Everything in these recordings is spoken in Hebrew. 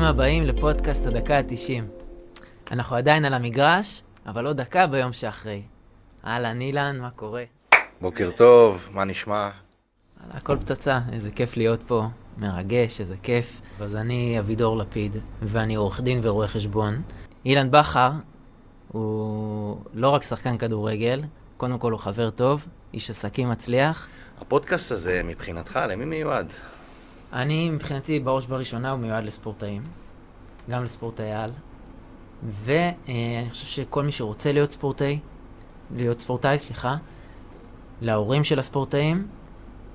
ברוכים הבאים לפודקאסט הדקה ה-90. אנחנו עדיין על המגרש, אבל עוד דקה ביום שאחרי. אהלן, אילן, מה קורה? בוקר טוב, מה נשמע? הכל פצצה, איזה כיף להיות פה, מרגש, איזה כיף. אז אני אבידור לפיד, ואני עורך דין ורואה חשבון. אילן בכר הוא לא רק שחקן כדורגל, קודם כל הוא חבר טוב, איש עסקים מצליח. הפודקאסט הזה, מבחינתך, למי מיועד? אני, מבחינתי, בראש ובראשונה הוא מיועד לספורטאים, גם לספורטאי על, ואני חושב שכל מי שרוצה להיות ספורטאי, להיות ספורטאי, סליחה, להורים של הספורטאים,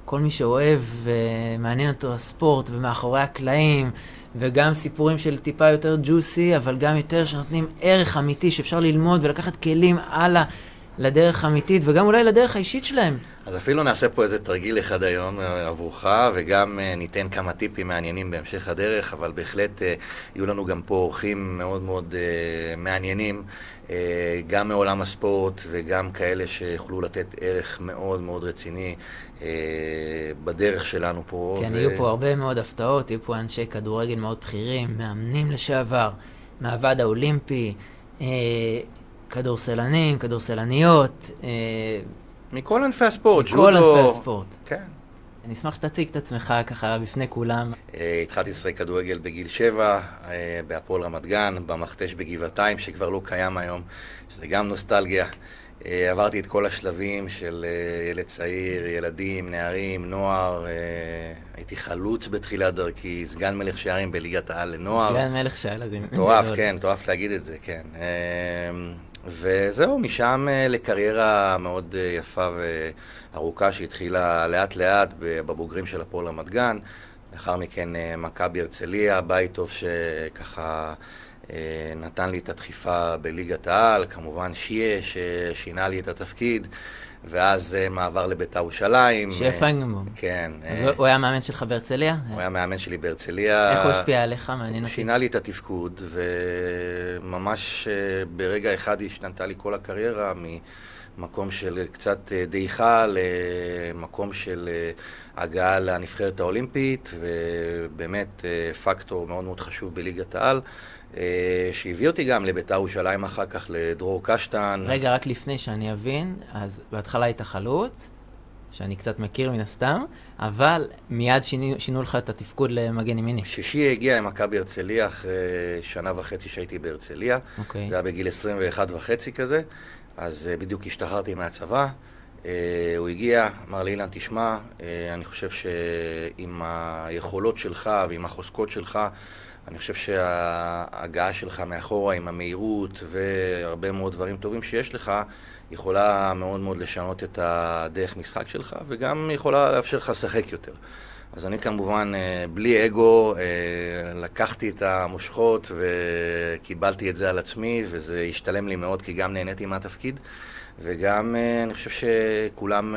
כל מי שאוהב ומעניין אותו הספורט ומאחורי הקלעים, וגם סיפורים של טיפה יותר ג'וסי, אבל גם יותר שנותנים ערך אמיתי שאפשר ללמוד ולקחת כלים הלאה לדרך אמיתית, וגם אולי לדרך האישית שלהם. אז אפילו נעשה פה איזה תרגיל אחד היום אה, עבורך, וגם אה, ניתן כמה טיפים מעניינים בהמשך הדרך, אבל בהחלט אה, יהיו לנו גם פה אורחים מאוד מאוד מעניינים, גם מעולם הספורט וגם כאלה שיוכלו לתת ערך מאוד מאוד רציני בדרך שלנו פה. כן, ו... יהיו פה הרבה מאוד הפתעות, יהיו פה אנשי כדורגל מאוד בכירים, מאמנים לשעבר, מהוועד האולימפי, כדורסלנים, כדורסלניות. מכל ענפי הספורט, ג'ודו. מכל ענפי הספורט. כן. אני אשמח שתציג את עצמך ככה בפני כולם. אה, התחלתי לשחק כדורגל בגיל שבע, אה, בהפועל רמת גן, במכתש בגבעתיים, שכבר לא קיים היום, שזה גם נוסטלגיה. אה, עברתי את כל השלבים של ילד צעיר, ילדים, נערים, נוער. הייתי חלוץ בתחילת דרכי, סגן מלך שערים בליגת העל לנוער. סגן מלך שערים. מטורף, כן, מטורף להגיד את זה, כן. וזהו, משם אה, לקריירה מאוד אה, יפה וארוכה שהתחילה לאט לאט בבוגרים של הפועל רמת גן. לאחר מכן אה, מכבי הרצליה, בית טוב שככה נתן לי את הדחיפה בליגת העל, כמובן שיה ששינה לי את התפקיד. ואז uh, מעבר לביתר ירושלים. שיה פיינגנבום. כן. אז uh, הוא היה מאמן שלך בהרצליה? הוא היה מאמן שלי בהרצליה. איך הוא השפיע עליך? מעניין אותי. שינה לי את התפקוד, וממש ברגע אחד השתנתה לי כל הקריירה ממקום של קצת דעיכה למקום של הגעה לנבחרת האולימפית, ובאמת פקטור מאוד מאוד חשוב בליגת העל. אה, שהביא אותי גם לביתר ירושלים אחר כך, לדרור קשטן. רגע, רק לפני שאני אבין, אז בהתחלה היית חלוץ, שאני קצת מכיר מן הסתם, אבל מיד שינו, שינו לך את התפקוד למגן ימיני. שישי הגיע עם מכבי הרצליה אחרי שנה וחצי שהייתי בהרצליה. אוקיי. זה היה בגיל 21 וחצי כזה, אז אה, בדיוק השתחררתי מהצבא. Uh, הוא הגיע, אמר לי, אילן, תשמע, uh, אני חושב שעם היכולות שלך ועם החוזקות שלך, אני חושב שההגעה שלך מאחורה עם המהירות והרבה מאוד דברים טובים שיש לך, יכולה מאוד מאוד לשנות את הדרך משחק שלך, וגם יכולה לאפשר לך לשחק יותר. אז אני כמובן, אה, בלי אגו, אה, לקחתי את המושכות וקיבלתי את זה על עצמי, וזה השתלם לי מאוד, כי גם נהניתי מהתפקיד, וגם אה, אני חושב שכולם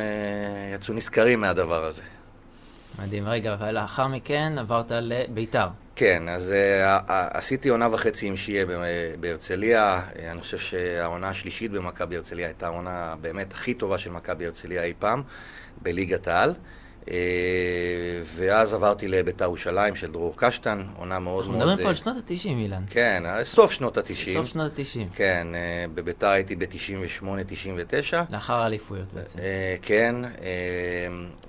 יצאו נשכרים מהדבר הזה. מדהים. רגע, ולאחר מכן עברת לביתר. כן, אז uh, עשיתי עונה וחצי עם שיהיה בהרצליה. אני חושב שהעונה השלישית במכבי הרצליה הייתה העונה באמת הכי טובה של מכבי הרצליה אי פעם, בליגת העל. ואז עברתי לביתר ירושלים של דרור קשטן, עונה מאוד מאוד... אנחנו מדברים פה על שנות ה-90, אילן. כן, סוף שנות ה-90. סוף שנות ה-90. כן, בביתר הייתי ב-98-99. לאחר האליפויות בעצם. כן,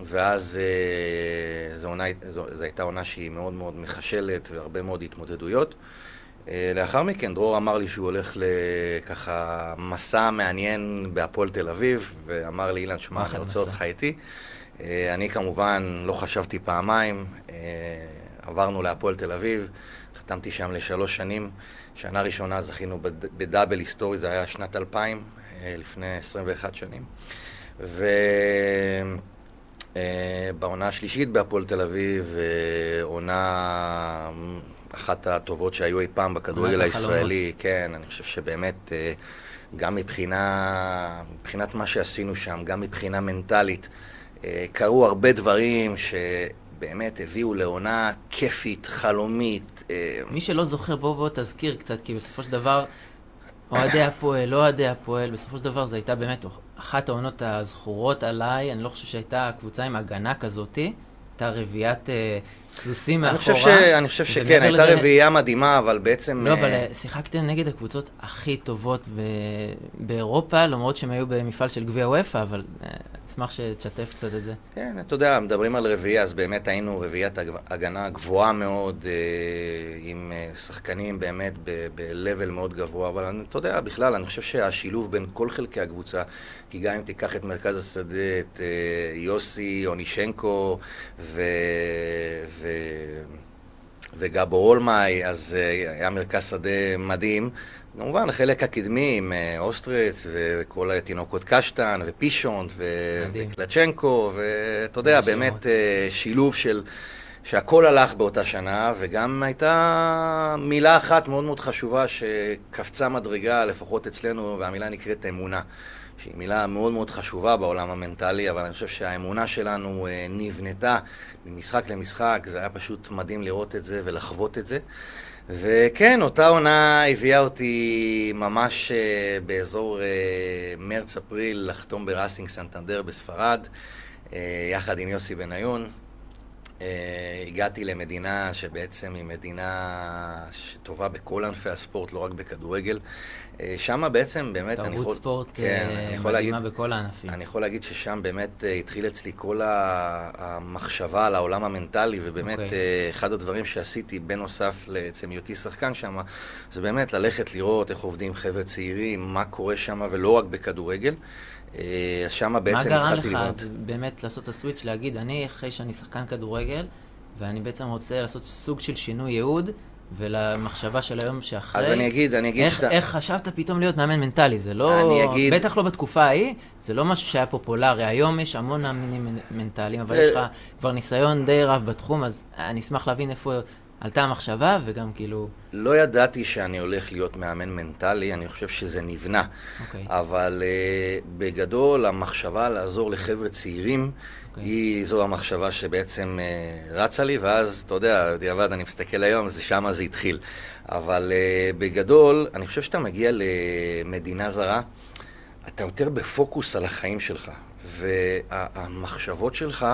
ואז זו הייתה עונה שהיא מאוד מאוד מחשלת והרבה מאוד התמודדויות. לאחר מכן דרור אמר לי שהוא הולך לככה מסע מעניין בהפועל תל אביב, ואמר לי, אילן, שמע, אני רוצה אותך איתי. אה, אני כמובן לא חשבתי פעמיים, אה, עברנו להפועל תל אביב, חתמתי שם לשלוש שנים. שנה ראשונה זכינו בדאבל היסטורי, זה היה שנת 2000, אה, לפני 21 שנים. ובעונה השלישית בהפועל תל אביב, עונה אחת הטובות שהיו אי פעם בכדורגל הישראלי, כן, אני חושב שבאמת, גם מבחינה, מבחינת מה שעשינו שם, גם מבחינה מנטלית, קרו הרבה דברים שבאמת הביאו לעונה כיפית, חלומית. אה, מי שלא זוכר, בוא בוא תזכיר קצת, כי בסופו של דבר, אוהדי הפועל, לא אוהדי הפועל, בסופו של דבר זו הייתה באמת אחת העונות הזכורות עליי, אני לא חושב שהייתה קבוצה עם הגנה כזאתי, הייתה רביעיית אה, סוסים מאחורה. אני חושב, ש... אני חושב שכן, הייתה לזה... רביעייה מדהימה, אבל בעצם... לא, אבל שיחקתם נגד הקבוצות הכי טובות ב... באירופה, למרות שהם היו במפעל של גביע וופא, אבל אשמח שתשתף קצת את זה. כן, אתה יודע, מדברים על רביעייה, אז באמת היינו רביעיית הגנה גבוהה מאוד, עם שחקנים באמת ב-level מאוד גבוה, אבל אתה יודע, בכלל, אני חושב שהשילוב בין כל חלקי הקבוצה, כי גם אם תיקח את מרכז השדה, את יוסי, אונישנקו, ו... ו... וגבו אולמאי, אז uh, היה מרכז שדה מדהים. כמובן, החלק הקדמי עם uh, אוסטרץ וכל התינוקות קשטן ופישונט ו- וקלצ'נקו, ואתה יודע, באמת uh, שילוב של... שהכל הלך באותה שנה, וגם הייתה מילה אחת מאוד מאוד חשובה שקפצה מדרגה, לפחות אצלנו, והמילה נקראת אמונה. שהיא מילה מאוד מאוד חשובה בעולם המנטלי, אבל אני חושב שהאמונה שלנו אה, נבנתה ממשחק למשחק, זה היה פשוט מדהים לראות את זה ולחוות את זה. וכן, אותה עונה הביאה אותי ממש אה, באזור אה, מרץ-אפריל לחתום בראסינג סנטנדר בספרד, יחד עם יוסי בניון. הגעתי למדינה שבעצם היא מדינה שטובה בכל ענפי הספורט, לא רק בכדורגל. אה, שם בעצם באמת, אני יכול... תרבות ספורט כן, אה, מדהימה להגיד, בכל הענפים. אני יכול להגיד ששם באמת אה, התחיל אצלי כל המחשבה על העולם המנטלי, ובאמת okay. אוקיי. אחד הדברים שעשיתי בנוסף לעצם היותי שחקן שם, זה באמת ללכת לראות איך עובדים חבר'ה צעירים, מה קורה שם, ולא רק בכדורגל. אז שם בעצם התחלתי לראות. מה גרם לך אז באמת לעשות את הסוויץ', להגיד, אני אחרי שאני שחקן כדורגל, ואני בעצם רוצה לעשות סוג של שינוי ייעוד, ולמחשבה של היום שאחרי. אז אני אגיד, אני אגיד איך, שאתה... איך חשבת פתאום להיות מאמן מנטלי? זה לא... אני אגיד... בטח לא בתקופה ההיא, זה לא משהו שהיה פופולרי. היום יש המון מאמנים מנטליים, אבל יש לך כבר ניסיון די רב בתחום, אז אני אשמח להבין איפה עלתה המחשבה, וגם כאילו... לא ידעתי שאני הולך להיות מאמן מנטלי, אני חושב שזה נבנה. Okay. אוקיי. אבל uh, בגדול, המחשבה לעזור לחבר'ה צעירים, okay. אוקיי. היא זו המחשבה שבעצם uh, רצה לי, ואז, אתה יודע, בדיעבד אני מסתכל היום, זה שמה זה התחיל. אבל uh, בגדול, אני חושב שאתה מגיע למדינה זרה, אתה יותר בפוקוס על החיים שלך. והמחשבות שלך...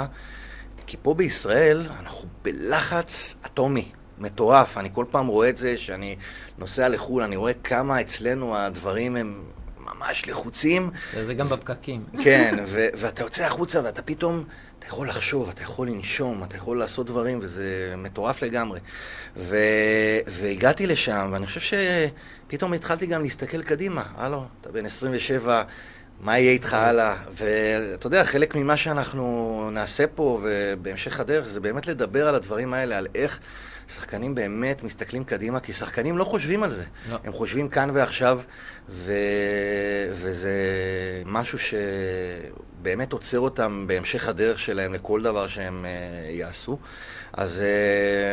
כי פה בישראל אנחנו בלחץ אטומי, מטורף. אני כל פעם רואה את זה שאני נוסע לחו"ל, אני רואה כמה אצלנו הדברים הם ממש לחוצים. זה, זה גם בפקקים. כן, ו- ואתה יוצא החוצה ואתה פתאום, אתה יכול לחשוב, אתה יכול לנשום, אתה יכול לעשות דברים, וזה מטורף לגמרי. ו- והגעתי לשם, ואני חושב שפתאום התחלתי גם להסתכל קדימה. הלו, אתה בן 27, מה יהיה איתך הלאה? ואתה יודע, חלק ממה שאנחנו נעשה פה ובהמשך הדרך זה באמת לדבר על הדברים האלה, על איך שחקנים באמת מסתכלים קדימה, כי שחקנים לא חושבים על זה. לא. הם חושבים כאן ועכשיו, ו... וזה משהו שבאמת עוצר אותם בהמשך הדרך שלהם לכל דבר שהם uh, יעשו. אז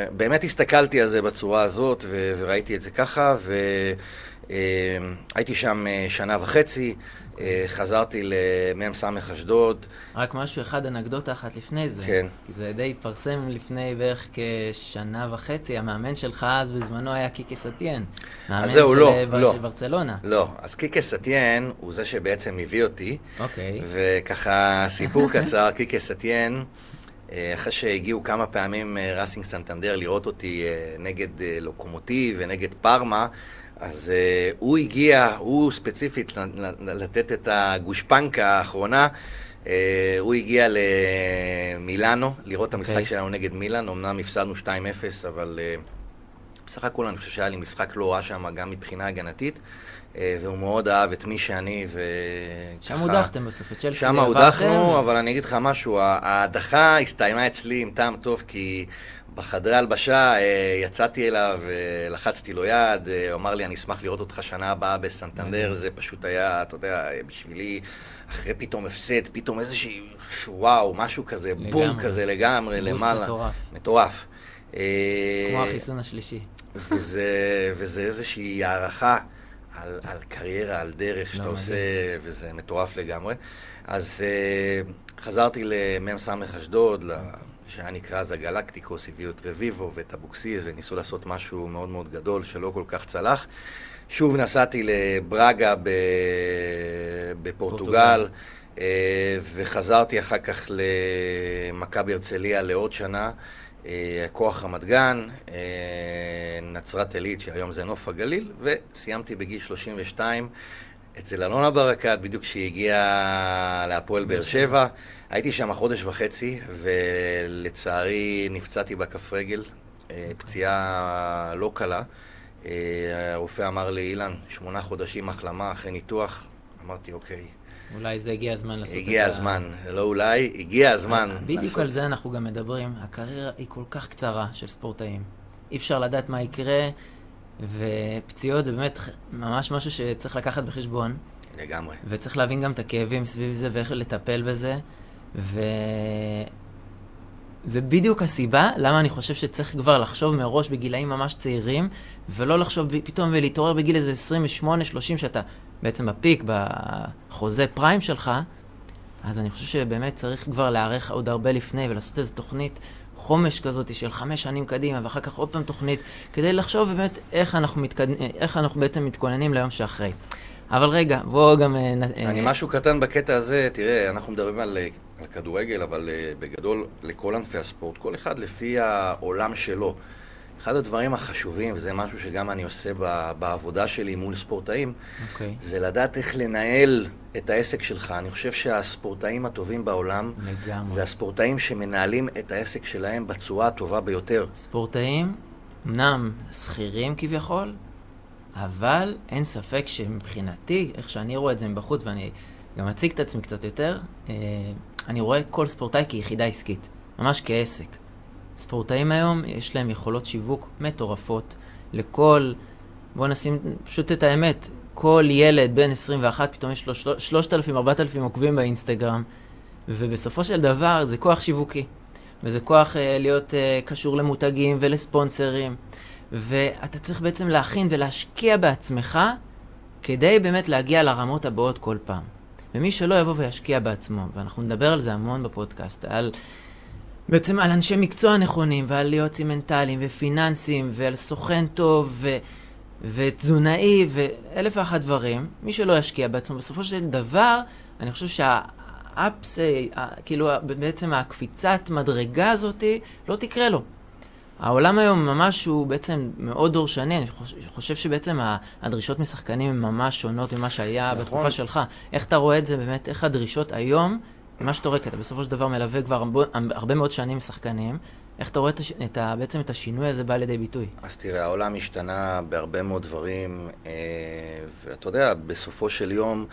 uh, באמת הסתכלתי על זה בצורה הזאת, ו... וראיתי את זה ככה, והייתי uh, שם uh, שנה וחצי. אה, חזרתי למ"ס אשדוד. רק משהו אחד, אנקדוטה אחת לפני זה. כן. כי זה די התפרסם לפני בערך כשנה וחצי, המאמן שלך אז בזמנו היה קיקי סטיאן. אז זהו, לא, בר... לא. של ברצלונה. לא, אז קיקי סטיאן הוא זה שבעצם הביא אותי. אוקיי. וככה, סיפור קצר, קיקי סטיאן... אה, אחרי שהגיעו כמה פעמים אה, ראסינג סנטנדר לראות אותי נגד לוקומוטיב ונגד פארמה, אז uh, הוא הגיע, הוא ספציפית לתת את הגושפנקה האחרונה, uh, הוא הגיע למילאנו, לראות את המשחק okay. אוקיי. שלנו נגד מילאן, אמנם הפסדנו 2-0, אבל uh, בסך הכל אני חושב שהיה לי משחק לא רע שם, גם מבחינה הגנתית. והוא מאוד אהב את מי שאני, וככה... שם הודחתם בסוף, את צ'לסי שם הודחנו, אבל אני אגיד לך משהו, ההדחה הסתיימה אצלי עם טעם טוב, כי בחדרי הלבשה אה, יצאתי אליו, לחצתי לו יד, אה, הוא אמר לי, אני אשמח לראות אותך שנה הבאה בסנטנדר, זה פשוט היה, אתה יודע, בשבילי, אחרי פתאום הפסד, פתאום איזושהי, וואו, משהו כזה, בום כזה לגמרי, למעלה. מטורף. מטורף. אה, כמו החיסון השלישי. וזה, וזה איזושהי הערכה על, על קריירה, על דרך לא שאתה עושה, וזה מטורף לגמרי. אז חזרתי למ"ס אשדוד, שהיה נקרא אז הגלקטיקוס, הביאו את רביבו ואת אבוקסיס וניסו לעשות משהו מאוד מאוד גדול שלא כל כך צלח. שוב נסעתי לברגה בפורטוגל, אה, וחזרתי אחר כך למכבי הרצליה לעוד שנה. אה, כוח רמת גן, אה, נצרת עילית, שהיום זה נוף הגליל, וסיימתי בגיל 32 אצל אלונה ברקת, בדיוק כשהיא הגיעה להפועל באר שבע. הייתי שם חודש וחצי, ולצערי נפצעתי בכף רגל, אה, פציעה לא קלה. הרופא אמר לי, אילן, שמונה חודשים החלמה אחרי ניתוח. אמרתי, אוקיי. אולי זה הגיע הזמן לעשות את זה. הגיע הזמן, לא אולי, הגיע הזמן. בדיוק על זה אנחנו גם מדברים. הקריירה היא כל כך קצרה של ספורטאים. אי אפשר לדעת מה יקרה, ופציעות זה באמת ממש משהו שצריך לקחת בחשבון. לגמרי. וצריך להבין גם את הכאבים סביב זה ואיך לטפל בזה. וזה בדיוק הסיבה למה אני חושב שצריך כבר לחשוב מראש בגילאים ממש צעירים, ולא לחשוב פתאום ולהתעורר בגיל איזה 28-30, שאתה בעצם בפיק, בחוזה פריים שלך, אז אני חושב שבאמת צריך כבר להיערך עוד הרבה לפני ולעשות איזו תוכנית חומש כזאת של חמש שנים קדימה, ואחר כך עוד פעם תוכנית, כדי לחשוב באמת איך אנחנו, מתקד... איך אנחנו בעצם מתכוננים ליום שאחרי. אבל רגע, בואו גם... אה, אני אה, משהו קטן בקטע הזה, תראה, אנחנו מדברים על, על כדורגל, אבל בגדול לכל ענפי הספורט, כל אחד לפי העולם שלו. אחד הדברים החשובים, וזה משהו שגם אני עושה בעבודה שלי מול ספורטאים, okay. אוקיי. זה לדעת איך לנהל את העסק שלך. אני חושב שהספורטאים הטובים בעולם, לגמרי. זה הספורטאים שמנהלים את העסק שלהם בצורה הטובה ביותר. ספורטאים, אמנם שכירים כביכול, אבל אין ספק שמבחינתי, איך שאני רואה את זה מבחוץ, ואני גם אציג את עצמי קצת יותר, אה, אני רואה כל ספורטאי כיחידה עסקית, ממש כעסק. ספורטאים היום, יש להם יכולות שיווק מטורפות לכל, בואו נשים פשוט את האמת, כל ילד בן 21 פתאום יש לו 3,000-4,000 עוקבים באינסטגרם, ובסופו של דבר זה כוח שיווקי, וזה כוח אה, להיות אה, קשור למותגים ולספונסרים, ואתה צריך בעצם להכין ולהשקיע בעצמך כדי באמת להגיע לרמות הבאות כל פעם. ומי שלא יבוא וישקיע בעצמו, ואנחנו נדבר על זה המון בפודקאסט, על בעצם על אנשי מקצוע נכונים, ועל יועצים מנטליים, ופיננסים, ועל סוכן טוב, ו... ותזונאי, ואלף ואחת דברים. מי שלא ישקיע בעצמו, בסופו של דבר, אני חושב שהאפס, כאילו, בעצם הקפיצת מדרגה הזאתי, לא תקרה לו. העולם היום ממש הוא בעצם מאוד דורשני, אני חושב שבעצם הדרישות משחקנים הן ממש שונות ממה שהיה נכון. בתקופה שלך. איך אתה רואה את זה באמת, איך הדרישות היום מה שאתה רואה, כי אתה בסופו של דבר מלווה כבר הרבה, הרבה מאוד שנים שחקנים, איך אתה רואה את, את, בעצם את השינוי הזה בא לידי ביטוי? אז תראה, העולם השתנה בהרבה מאוד דברים, אה, ואתה יודע, בסופו של יום,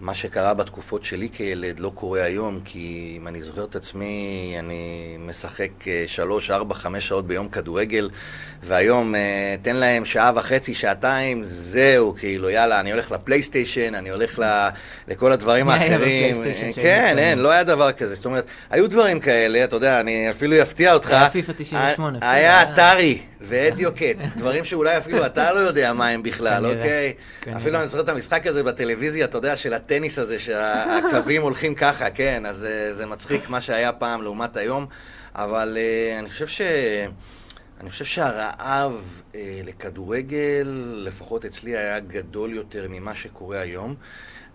מה שקרה בתקופות שלי כילד לא קורה היום, כי אם אני זוכר את עצמי, אני משחק אה, שלוש, ארבע, חמש שעות ביום כדורגל, והיום אה, תן להם שעה וחצי, שעתיים, זהו, כאילו, יאללה, אני הולך לפלייסטיישן, אני הולך ל, לכל הדברים האחרים. כן, אין, לא היה דבר כזה. זאת אומרת, היו דברים כאלה, אתה יודע, אני אפילו אפתיע אותך. היה פיפא 98. היה אתרי. ואדיוקט, דברים שאולי אפילו אתה לא יודע מה הם בכלל, אוקיי? אפילו אני זוכר את המשחק הזה בטלוויזיה, אתה יודע, של הטניס הזה, שהקווים הולכים ככה, כן, אז אה, זה מצחיק מה שהיה פעם לעומת היום, אבל אה, אני חושב ש... אני חושב שהרעב אה, לכדורגל, לפחות אצלי, היה גדול יותר ממה שקורה היום.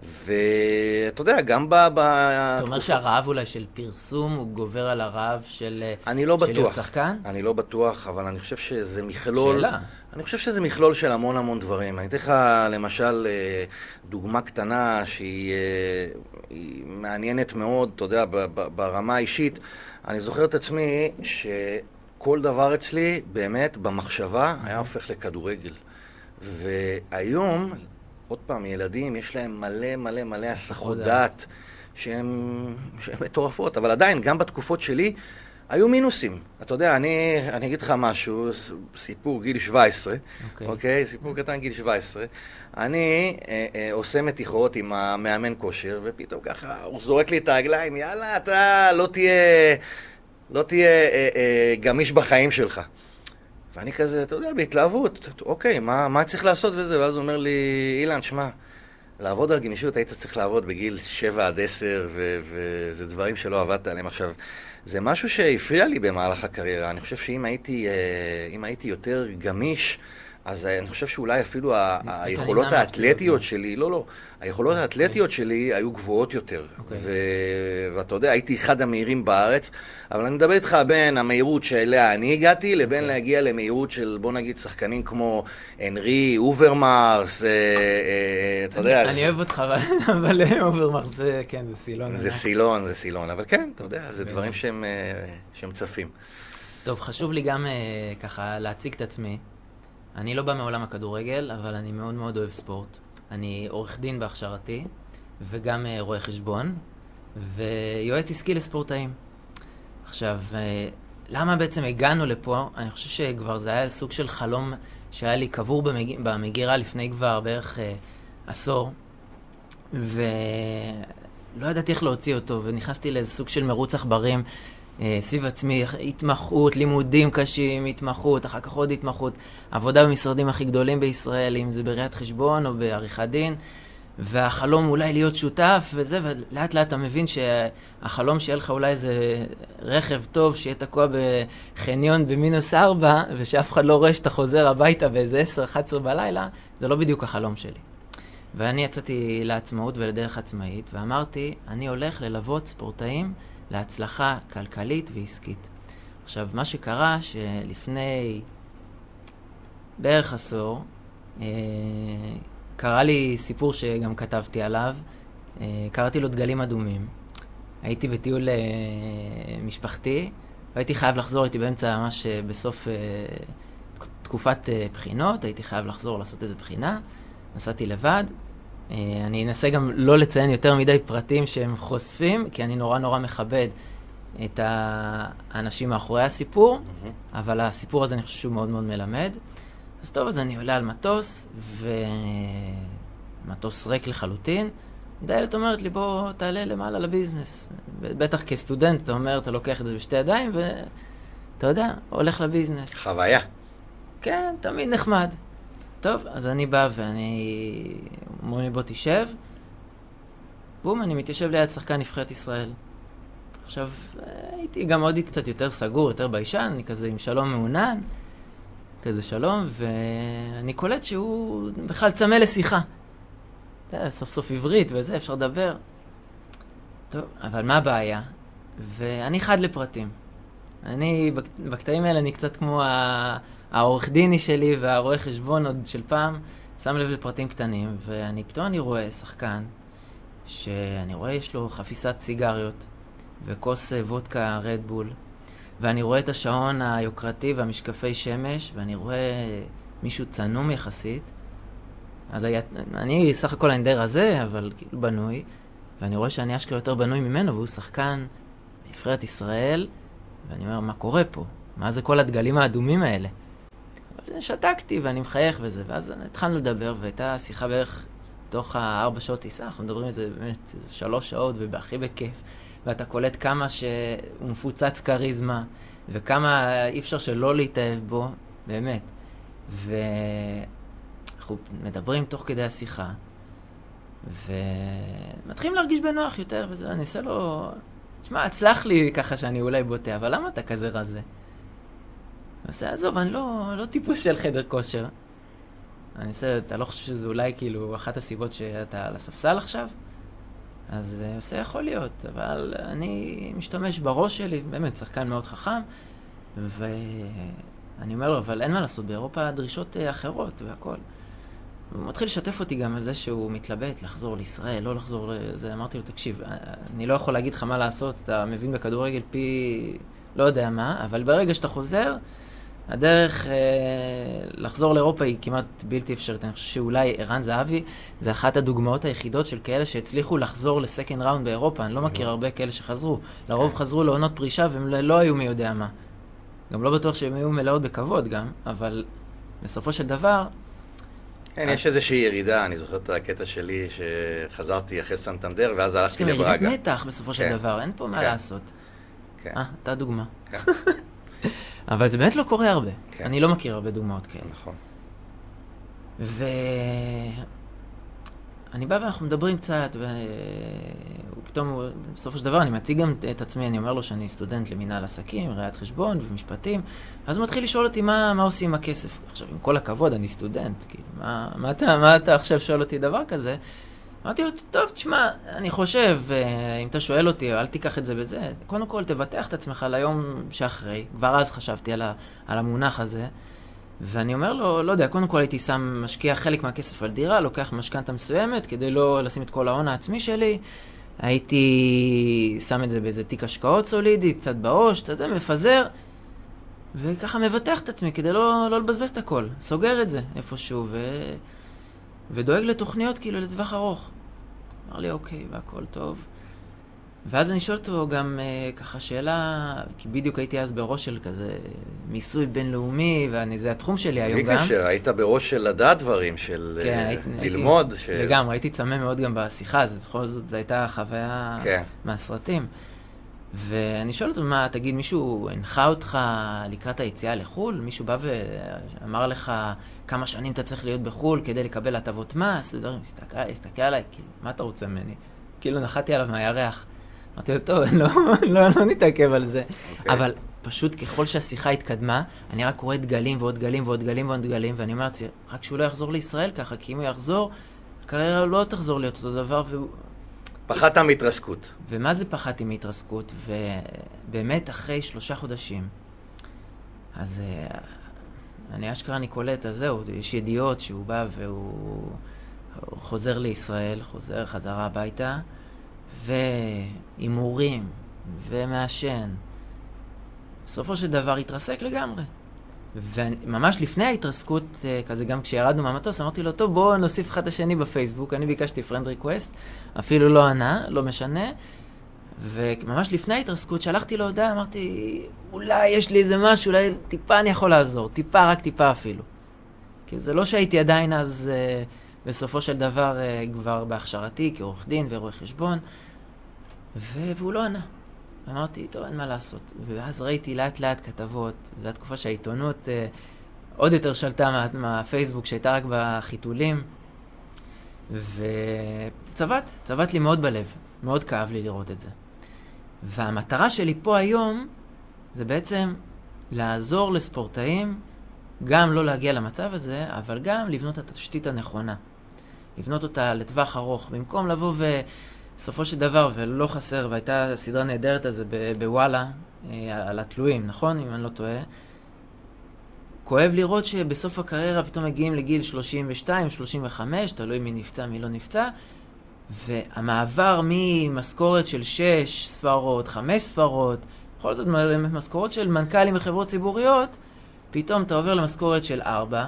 ואתה יודע, גם ב... ב... אתה אומר שהרעב אולי של פרסום הוא גובר על הרעב של... אני לא של בטוח. של שחקן? אני לא בטוח, אבל אני חושב שזה מכלול... שאלה. אני חושב שזה מכלול של המון המון דברים. אני אתן לך למשל אה, דוגמה קטנה שהיא אה, מעניינת מאוד, אתה יודע, ברמה האישית. אני זוכר את עצמי שכל דבר אצלי, באמת, במחשבה, היה הופך לכדורגל. והיום, עוד פעם, ילדים, יש להם מלא מלא מלא הסחות דעת שהן מטורפות, אבל עדיין, גם בתקופות שלי, היו מינוסים. אתה יודע, אני, אני אגיד לך משהו, סיפור גיל 17, אוקיי? Okay. אוקיי? Okay, סיפור קטן גיל 17. אני אה, אה, עושה מתיחות עם המאמן כושר, ופתאום ככה, הוא זורק לי את הרגליים, יאללה, אתה לא תהיה, לא תהיה אה, אה, גמיש בחיים שלך. ואני כזה, אתה יודע, בהתלהבות, אוקיי, מה, מה צריך לעשות וזה? ואז הוא אומר לי, אילן, שמע, לעבוד על גמישות היית צריך לעבוד בגיל 7 עד 10, וזה דברים שלא עבדת עליהם. עכשיו, זה משהו שהפריע לי במהלך הקריירה. אני חושב שאם הייתי, אה, הייתי יותר גמיש, אז אני חושב שאולי אפילו היכולות האתלטיות שלי, לא, לא, היכולות אוקיי. האתלטיות שלי היו גבוהות יותר. אוקיי. ואתה יודע, הייתי אחד המהירים בארץ, אבל אני מדבר איתך בין המהירות שאליה אני הגעתי, לבין אוקיי. להגיע למהירות של, בוא נגיד, שחקנים כמו הנרי, אוברמרס, אה, אה, אתה יודע... אני אוהב אותך, אבל אוברמרס זה, כן, זה סילון. זה סילון, זה סילון, אבל כן, אתה יודע, זה דברים שהם אה, צפים. טוב, חשוב לי גם ככה להציג את עצמי. אני לא בא מעולם הכדורגל, אבל אני מאוד מאוד אוהב ספורט. אני עורך דין בהכשרתי, וגם אה, רואה חשבון, ויועץ עסקי לספורטאים. עכשיו, אה, למה בעצם הגענו לפה? אני חושב שכבר זה היה סוג של חלום שהיה לי קבור במג... במגירה לפני כבר בערך uh, עשור, ולא ידעתי איך להוציא אותו, ונכנסתי לאיזה סוג של מרוץ עכברים. אה, סביב עצמי, התמחות, לימודים קשים, התמחות, אחר כך עוד התמחות, עבודה במשרדים הכי גדולים בישראל, אם זה בראיית חשבון או בעריכת דין, והחלום אולי להיות שותף וזה, ולאט לאט אתה מבין שהחלום שיהיה לך אולי איזה רכב טוב, שיהיה תקוע בחניון במינוס ארבע, ושאף אחד לא רואה שאתה חוזר הביתה באיזה עשר, אחת עשרה בלילה, זה לא בדיוק החלום שלי. ואני יצאתי לעצמאות ולדרך עצמאית, ואמרתי, אני הולך ללוות ספורטאים להצלחה כלכלית ועסקית. עכשיו, מה שקרה, שלפני בערך עשור, אה, קרה לי סיפור שגם כתבתי עליו, אה, קראתי לו דגלים אדומים. הייתי בטיול אה, משפחתי, והייתי חייב לחזור, הייתי באמצע, ממש אה, בסוף אה, תקופת אה, בחינות, הייתי חייב לחזור לעשות איזה בחינה, נסעתי לבד, אני אנסה גם לא לציין יותר מדי פרטים שהם חושפים, כי אני נורא נורא מכבד את האנשים מאחורי הסיפור, mm-hmm. אבל הסיפור הזה אני חושב שהוא מאוד מאוד מלמד. אז טוב, אז אני עולה על מטוס, ומטוס ריק לחלוטין. דיילת אומרת לי, בוא תעלה למעלה לביזנס. בטח כסטודנט, אתה אומר, אתה לוקח את זה בשתי ידיים, ואתה יודע, הולך לביזנס. חוויה. כן, תמיד נחמד. טוב, אז אני בא ואני... אומרים לי בוא תשב. בום, אני מתיישב ליד שחקן נבחרת ישראל. עכשיו, הייתי גם עוד קצת יותר סגור, יותר ביישן, אני כזה עם שלום מעונן, כזה שלום, ואני קולט שהוא בכלל צמא לשיחה. אתה יודע, סוף סוף עברית וזה, אפשר לדבר. טוב, אבל מה הבעיה? ואני חד לפרטים. אני, בקטעים האלה אני קצת כמו ה... העורך דיני שלי והרואה חשבון עוד של פעם, שם לב לפרטים קטנים, ואני פתאום אני רואה שחקן, שאני רואה יש לו חפיסת סיגריות וכוס אה, וודקה רדבול, ואני רואה את השעון היוקרתי והמשקפי שמש, ואני רואה מישהו צנום יחסית. אז היה, אני סך הכל אני די רזה, אבל כאילו בנוי, ואני רואה שאני אשכרה יותר בנוי ממנו, והוא שחקן נבחרת ישראל, ואני אומר, מה קורה פה? מה זה כל הדגלים האדומים האלה? שתקתי ואני מחייך וזה, ואז התחלנו לדבר, והייתה שיחה בערך תוך הארבע שעות טיסה, אנחנו מדברים על זה באמת איזה שלוש שעות ובהכי בכיף, ואתה קולט כמה שהוא מפוצץ כריזמה, וכמה אי אפשר שלא להתאהב בו, באמת. ואנחנו מדברים תוך כדי השיחה, ומתחילים להרגיש בנוח יותר, וזה, אני עושה לו... תשמע, הצלח לי ככה שאני אולי בוטה, אבל למה אתה כזה רזה? עושה, עזוב, אני לא, לא טיפוס של חדר כושר. אני עושה, אתה לא חושב שזה אולי כאילו אחת הסיבות שאתה על הספסל עכשיו? אז אה, עושה, יכול להיות, אבל אני משתמש בראש שלי, באמת, שחקן מאוד חכם, ואני אומר לו, אבל אין מה לעשות, באירופה הדרישות אה, אחרות והכל. הוא מתחיל לשתף אותי גם על זה שהוא מתלבט לחזור לישראל, לא לחזור לזה. אמרתי לו, תקשיב, אה, אני לא יכול להגיד לך מה לעשות, אתה מבין בכדורגל פי לא יודע מה, אבל ברגע שאתה חוזר, הדרך אה, לחזור לאירופה היא כמעט בלתי אפשרית. אני חושב שאולי ערן זהבי זה אחת הדוגמאות היחידות של כאלה שהצליחו לחזור לסקנד ראונד באירופה. אני לא מכיר הרבה כאלה שחזרו. לרוב חזרו לעונות פרישה והם לא היו מי יודע מה. גם לא בטוח שהם היו מלאות בכבוד גם, אבל בסופו של דבר... כן, יש איזושהי ירידה, אני זוכר את הקטע שלי שחזרתי אחרי סנטנדר ואז הלכתי לברגה. כן, ירידת מתח בסופו של כן. דבר, אין פה מה כן. לעשות. כן. אה, אתה דוגמה. אבל זה באמת לא קורה הרבה. כן. אני לא מכיר הרבה דוגמאות כאלה. נכון. ו... אני בא ואנחנו מדברים קצת, ופתאום, בסופו של דבר, אני מציג גם את עצמי, אני אומר לו שאני סטודנט למינהל עסקים, ראיית חשבון ומשפטים, אז הוא מתחיל לשאול אותי מה, מה עושים עם הכסף. עכשיו, עם כל הכבוד, אני סטודנט, כאילו, מה, מה, אתה, מה אתה עכשיו שואל אותי דבר כזה? אמרתי לו, טוב, תשמע, אני חושב, אה, אם אתה שואל אותי, אל תיקח את זה בזה, קודם כל תבטח את עצמך ליום שאחרי, כבר אז חשבתי על, ה, על המונח הזה. ואני אומר לו, לא יודע, קודם כל הייתי שם, משקיע חלק מהכסף על דירה, לוקח משכנתה מסוימת כדי לא לשים את כל ההון העצמי שלי. הייתי שם את זה באיזה תיק השקעות סולידי, קצת בעו"ש, קצת זה, מפזר, וככה מבטח את עצמי כדי לא, לא לבזבז את הכל. סוגר את זה איפשהו, ו... ודואג לתוכניות כאילו לטווח ארוך. אמר לי, אוקיי, והכל טוב. ואז אני שואל אותו גם אה, ככה שאלה, כי בדיוק הייתי אז בראש של כזה מיסוי בינלאומי, וזה התחום שלי היום גם. בלי קשר, היית בראש של לדעת דברים, של כן, אה, הייתי, ללמוד. הייתי, של... לגמרי, הייתי צמא מאוד גם בשיחה, אז בכל זאת זו הייתה חוויה כן. מהסרטים. ואני שואל אותו, מה, תגיד, מישהו הנחה אותך לקראת היציאה לחו"ל? מישהו בא ואמר לך כמה שנים אתה צריך להיות בחו"ל כדי לקבל הטבות מס? ודברים, הסתכל, הסתכל עליי, כאילו, מה אתה רוצה ממני? כאילו נחתי עליו מהירח. אמרתי לו, טוב, לא, לא, לא נתעכב על זה. Okay. אוקיי. אבל פשוט ככל שהשיחה התקדמה, אני רק רואה דגלים ועוד דגלים ועוד דגלים ועוד דגלים, ואני אומר לעצמי, רק שהוא לא יחזור לישראל ככה, כי אם הוא יחזור, הקריירה לא תחזור להיות אותו דבר, והוא... פחדת מהתרסקות. ומה זה פחדתי מהתרסקות? ובאמת, אחרי שלושה חודשים, אז אה, אני אשכרה, אני קולט, אז זהו, יש ידיעות שהוא בא והוא חוזר לישראל, חוזר חזרה הביתה. והימורים, ומעשן. בסופו של דבר התרסק לגמרי. וממש לפני ההתרסקות, אה, כזה גם כשירדנו מהמטוס, אמרתי לו, טוב, בואו נוסיף אחד את השני בפייסבוק. אני ביקשתי friend request, אפילו לא ענה, לא משנה. וממש לפני ההתרסקות, שלחתי לו הודעה, אמרתי, אולי יש לי איזה משהו, אולי טיפה אני יכול לעזור, טיפה, רק טיפה אפילו. כי זה לא שהייתי עדיין אז, אה, בסופו של דבר, אה, כבר בהכשרתי כעורך דין ורואה חשבון. ו... והוא לא ענה. אמרתי, טוב, אין מה לעשות. ואז ראיתי לאט לאט כתבות, זו התקופה שהעיתונות אה, עוד יותר שלטה מה, מהפייסבוק, שהייתה רק בחיתולים. וצבט, צבט לי מאוד בלב, מאוד כאב לי לראות את זה. והמטרה שלי פה היום, זה בעצם לעזור לספורטאים גם לא להגיע למצב הזה, אבל גם לבנות את התשתית הנכונה. לבנות אותה לטווח ארוך. במקום לבוא ו... בסופו של דבר, ולא חסר, והייתה סדרה נהדרת על זה בוואלה, אה, על התלויים, נכון? אם אני לא טועה. כואב לראות שבסוף הקריירה פתאום מגיעים לגיל 32, 35, תלוי מי נפצע, מי לא נפצע, והמעבר ממשכורת של 6 ספרות, 5 ספרות, בכל זאת משכורות של מנכ"לים בחברות ציבוריות, פתאום אתה עובר למשכורת של 4,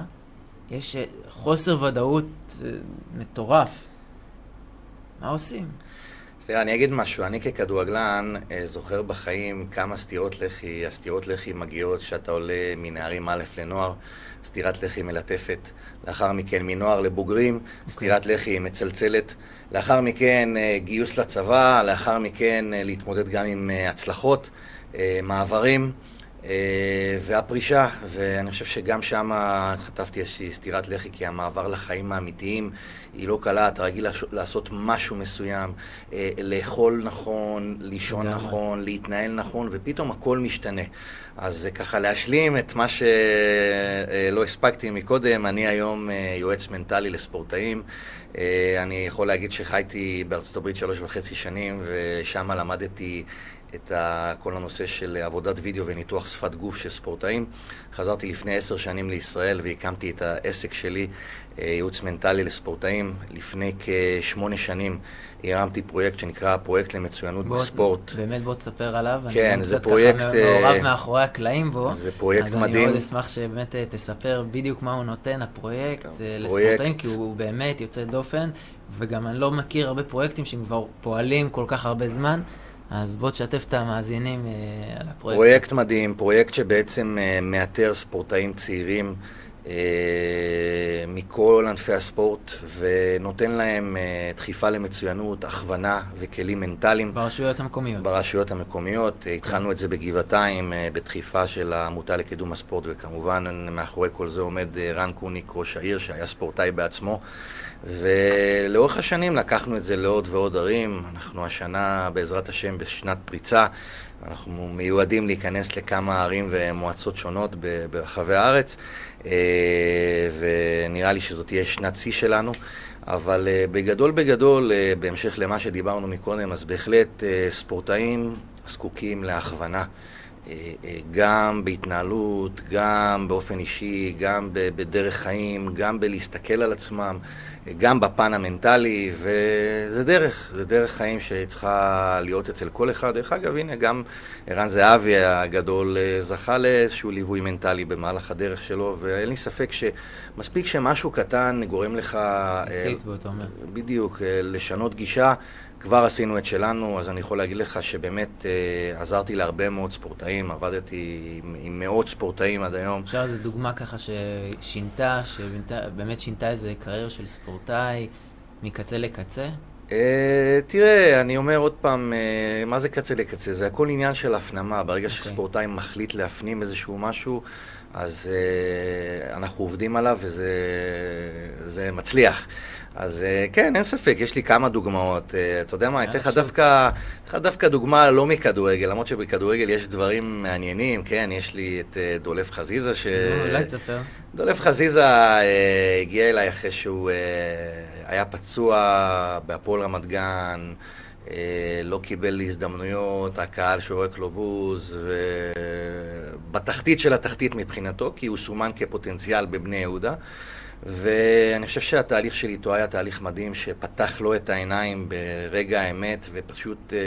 יש אה, חוסר ודאות אה, מטורף. מה עושים? אז תראה, אני אגיד משהו. אני ככדורגלן אה, זוכר בחיים כמה סטירות לחי, הסטירות לחי מגיעות כשאתה עולה מנערים א' לנוער, סטירת לחי מלטפת. לאחר מכן מנוער לבוגרים, okay. אוקיי. סטירת לחי מצלצלת. לאחר מכן אה, גיוס לצבא, לאחר מכן אה, להתמודד גם עם הצלחות, מעברים. והפרישה, ואני חושב שגם שם חטפתי איזושהי סטירת לחי, כי המעבר לחיים האמיתיים היא לא קלה, אתה רגיל לעשות משהו מסוים, אה, לאכול נכון, לישון נכון, להתנהל נכון, ופתאום הכל משתנה. אז ככה להשלים את מה שלא הספקתי מקודם, אני היום אה, יועץ מנטלי לספורטאים. אני יכול להגיד שחייתי בארצות הברית שלוש וחצי שנים, ושם למדתי את כל הנושא של עבודת וידאו וניתוח שפת גוף של ספורטאים. חזרתי לפני עשר שנים לישראל והקמתי את העסק שלי, אה, ייעוץ מנטלי לספורטאים. לפני כשמונה שנים הרמתי פרויקט שנקרא פרויקט למצוינות בוא, בספורט. באמת בוא תספר עליו. כן, זה פרויקט... אני קצת ככה מעורב מאחורי הקלעים בו. זה פרויקט אז מדהים. אז אני מאוד אשמח שבאמת אה, תספר בדיוק מה הוא נותן, הפרויקט טוב, אה, לספורטאים, פרויקט... כי הוא באמת יוצא דופן, וגם אני לא מכיר הרבה פרויקטים שהם כבר פועלים כל כך הרבה זמן. אז בוא תשתף את המאזינים אה, על הפרויקט. פרויקט מדהים, פרויקט שבעצם אה, מאתר ספורטאים צעירים אה, מכל ענפי הספורט, ונותן להם דחיפה למצוינות, הכוונה וכלים מנטליים. ברשויות המקומיות. ברשויות המקומיות. כן. התחלנו את זה בגבעתיים, בדחיפה של העמותה לקידום הספורט, וכמובן מאחורי כל זה עומד רן קוניק, ראש העיר, שהיה ספורטאי בעצמו. ולאורך השנים לקחנו את זה לעוד ועוד ערים. אנחנו השנה, בעזרת השם, בשנת פריצה. אנחנו מיועדים להיכנס לכמה ערים ומועצות שונות ברחבי הארץ, אה, ונראה לי שזאת תהיה שנת שיא שלנו. אבל אה, בגדול בגדול, אה, בהמשך למה שדיברנו מקודם, אז בהחלט ספורטאים זקוקים להכוונה. גם בהתנהלות, גם באופן אישי, גם בדרך חיים, גם בלהסתכל על עצמם, גם בפן המנטלי, וזה דרך, זה דרך חיים שצריכה להיות אצל כל אחד. דרך אגב, הנה, גם ערן זהבי הגדול אה, זכה לאיזשהו ליווי מנטלי במהלך הדרך שלו, ואין לי ספק שמספיק שמשהו קטן גורם לך... אומר. בדיוק, אה, לשנות גישה. כבר עשינו את שלנו, אז אני יכול להגיד לך שבאמת אה, עזרתי להרבה מאוד ספורטאים, עבדתי עם, עם מאות ספורטאים עד היום. אפשר איזה דוגמה ככה ששינתה, שבאמת שינתה איזה קריירה של ספורטאי מקצה לקצה? אה, תראה, אני אומר עוד פעם, אה, מה זה קצה לקצה? זה הכל עניין של הפנמה. ברגע okay. אוקיי. שספורטאי מחליט להפנים איזשהו משהו, אז אה, אנחנו עובדים עליו וזה מצליח. אז אה, כן, אין ספק, יש לי כמה דוגמאות. אה, אתה יודע מה, אני אתן לך דווקא, דווקא דוגמה לא מכדורגל, למרות שבכדורגל יש דברים מעניינים, כן, יש לי את אה, דולף חזיזה, ש... אולי תספר. דולף חזיזה הגיע אליי אחרי שהוא היה פצוע בהפועל רמת גן. לא קיבל הזדמנויות, הקהל שורק לו בוז, ובתחתית של התחתית מבחינתו, כי הוא סומן כפוטנציאל בבני יהודה. ואני חושב שהתהליך שלי איתו היה תהליך מדהים, שפתח לו את העיניים ברגע האמת, ופשוט אה,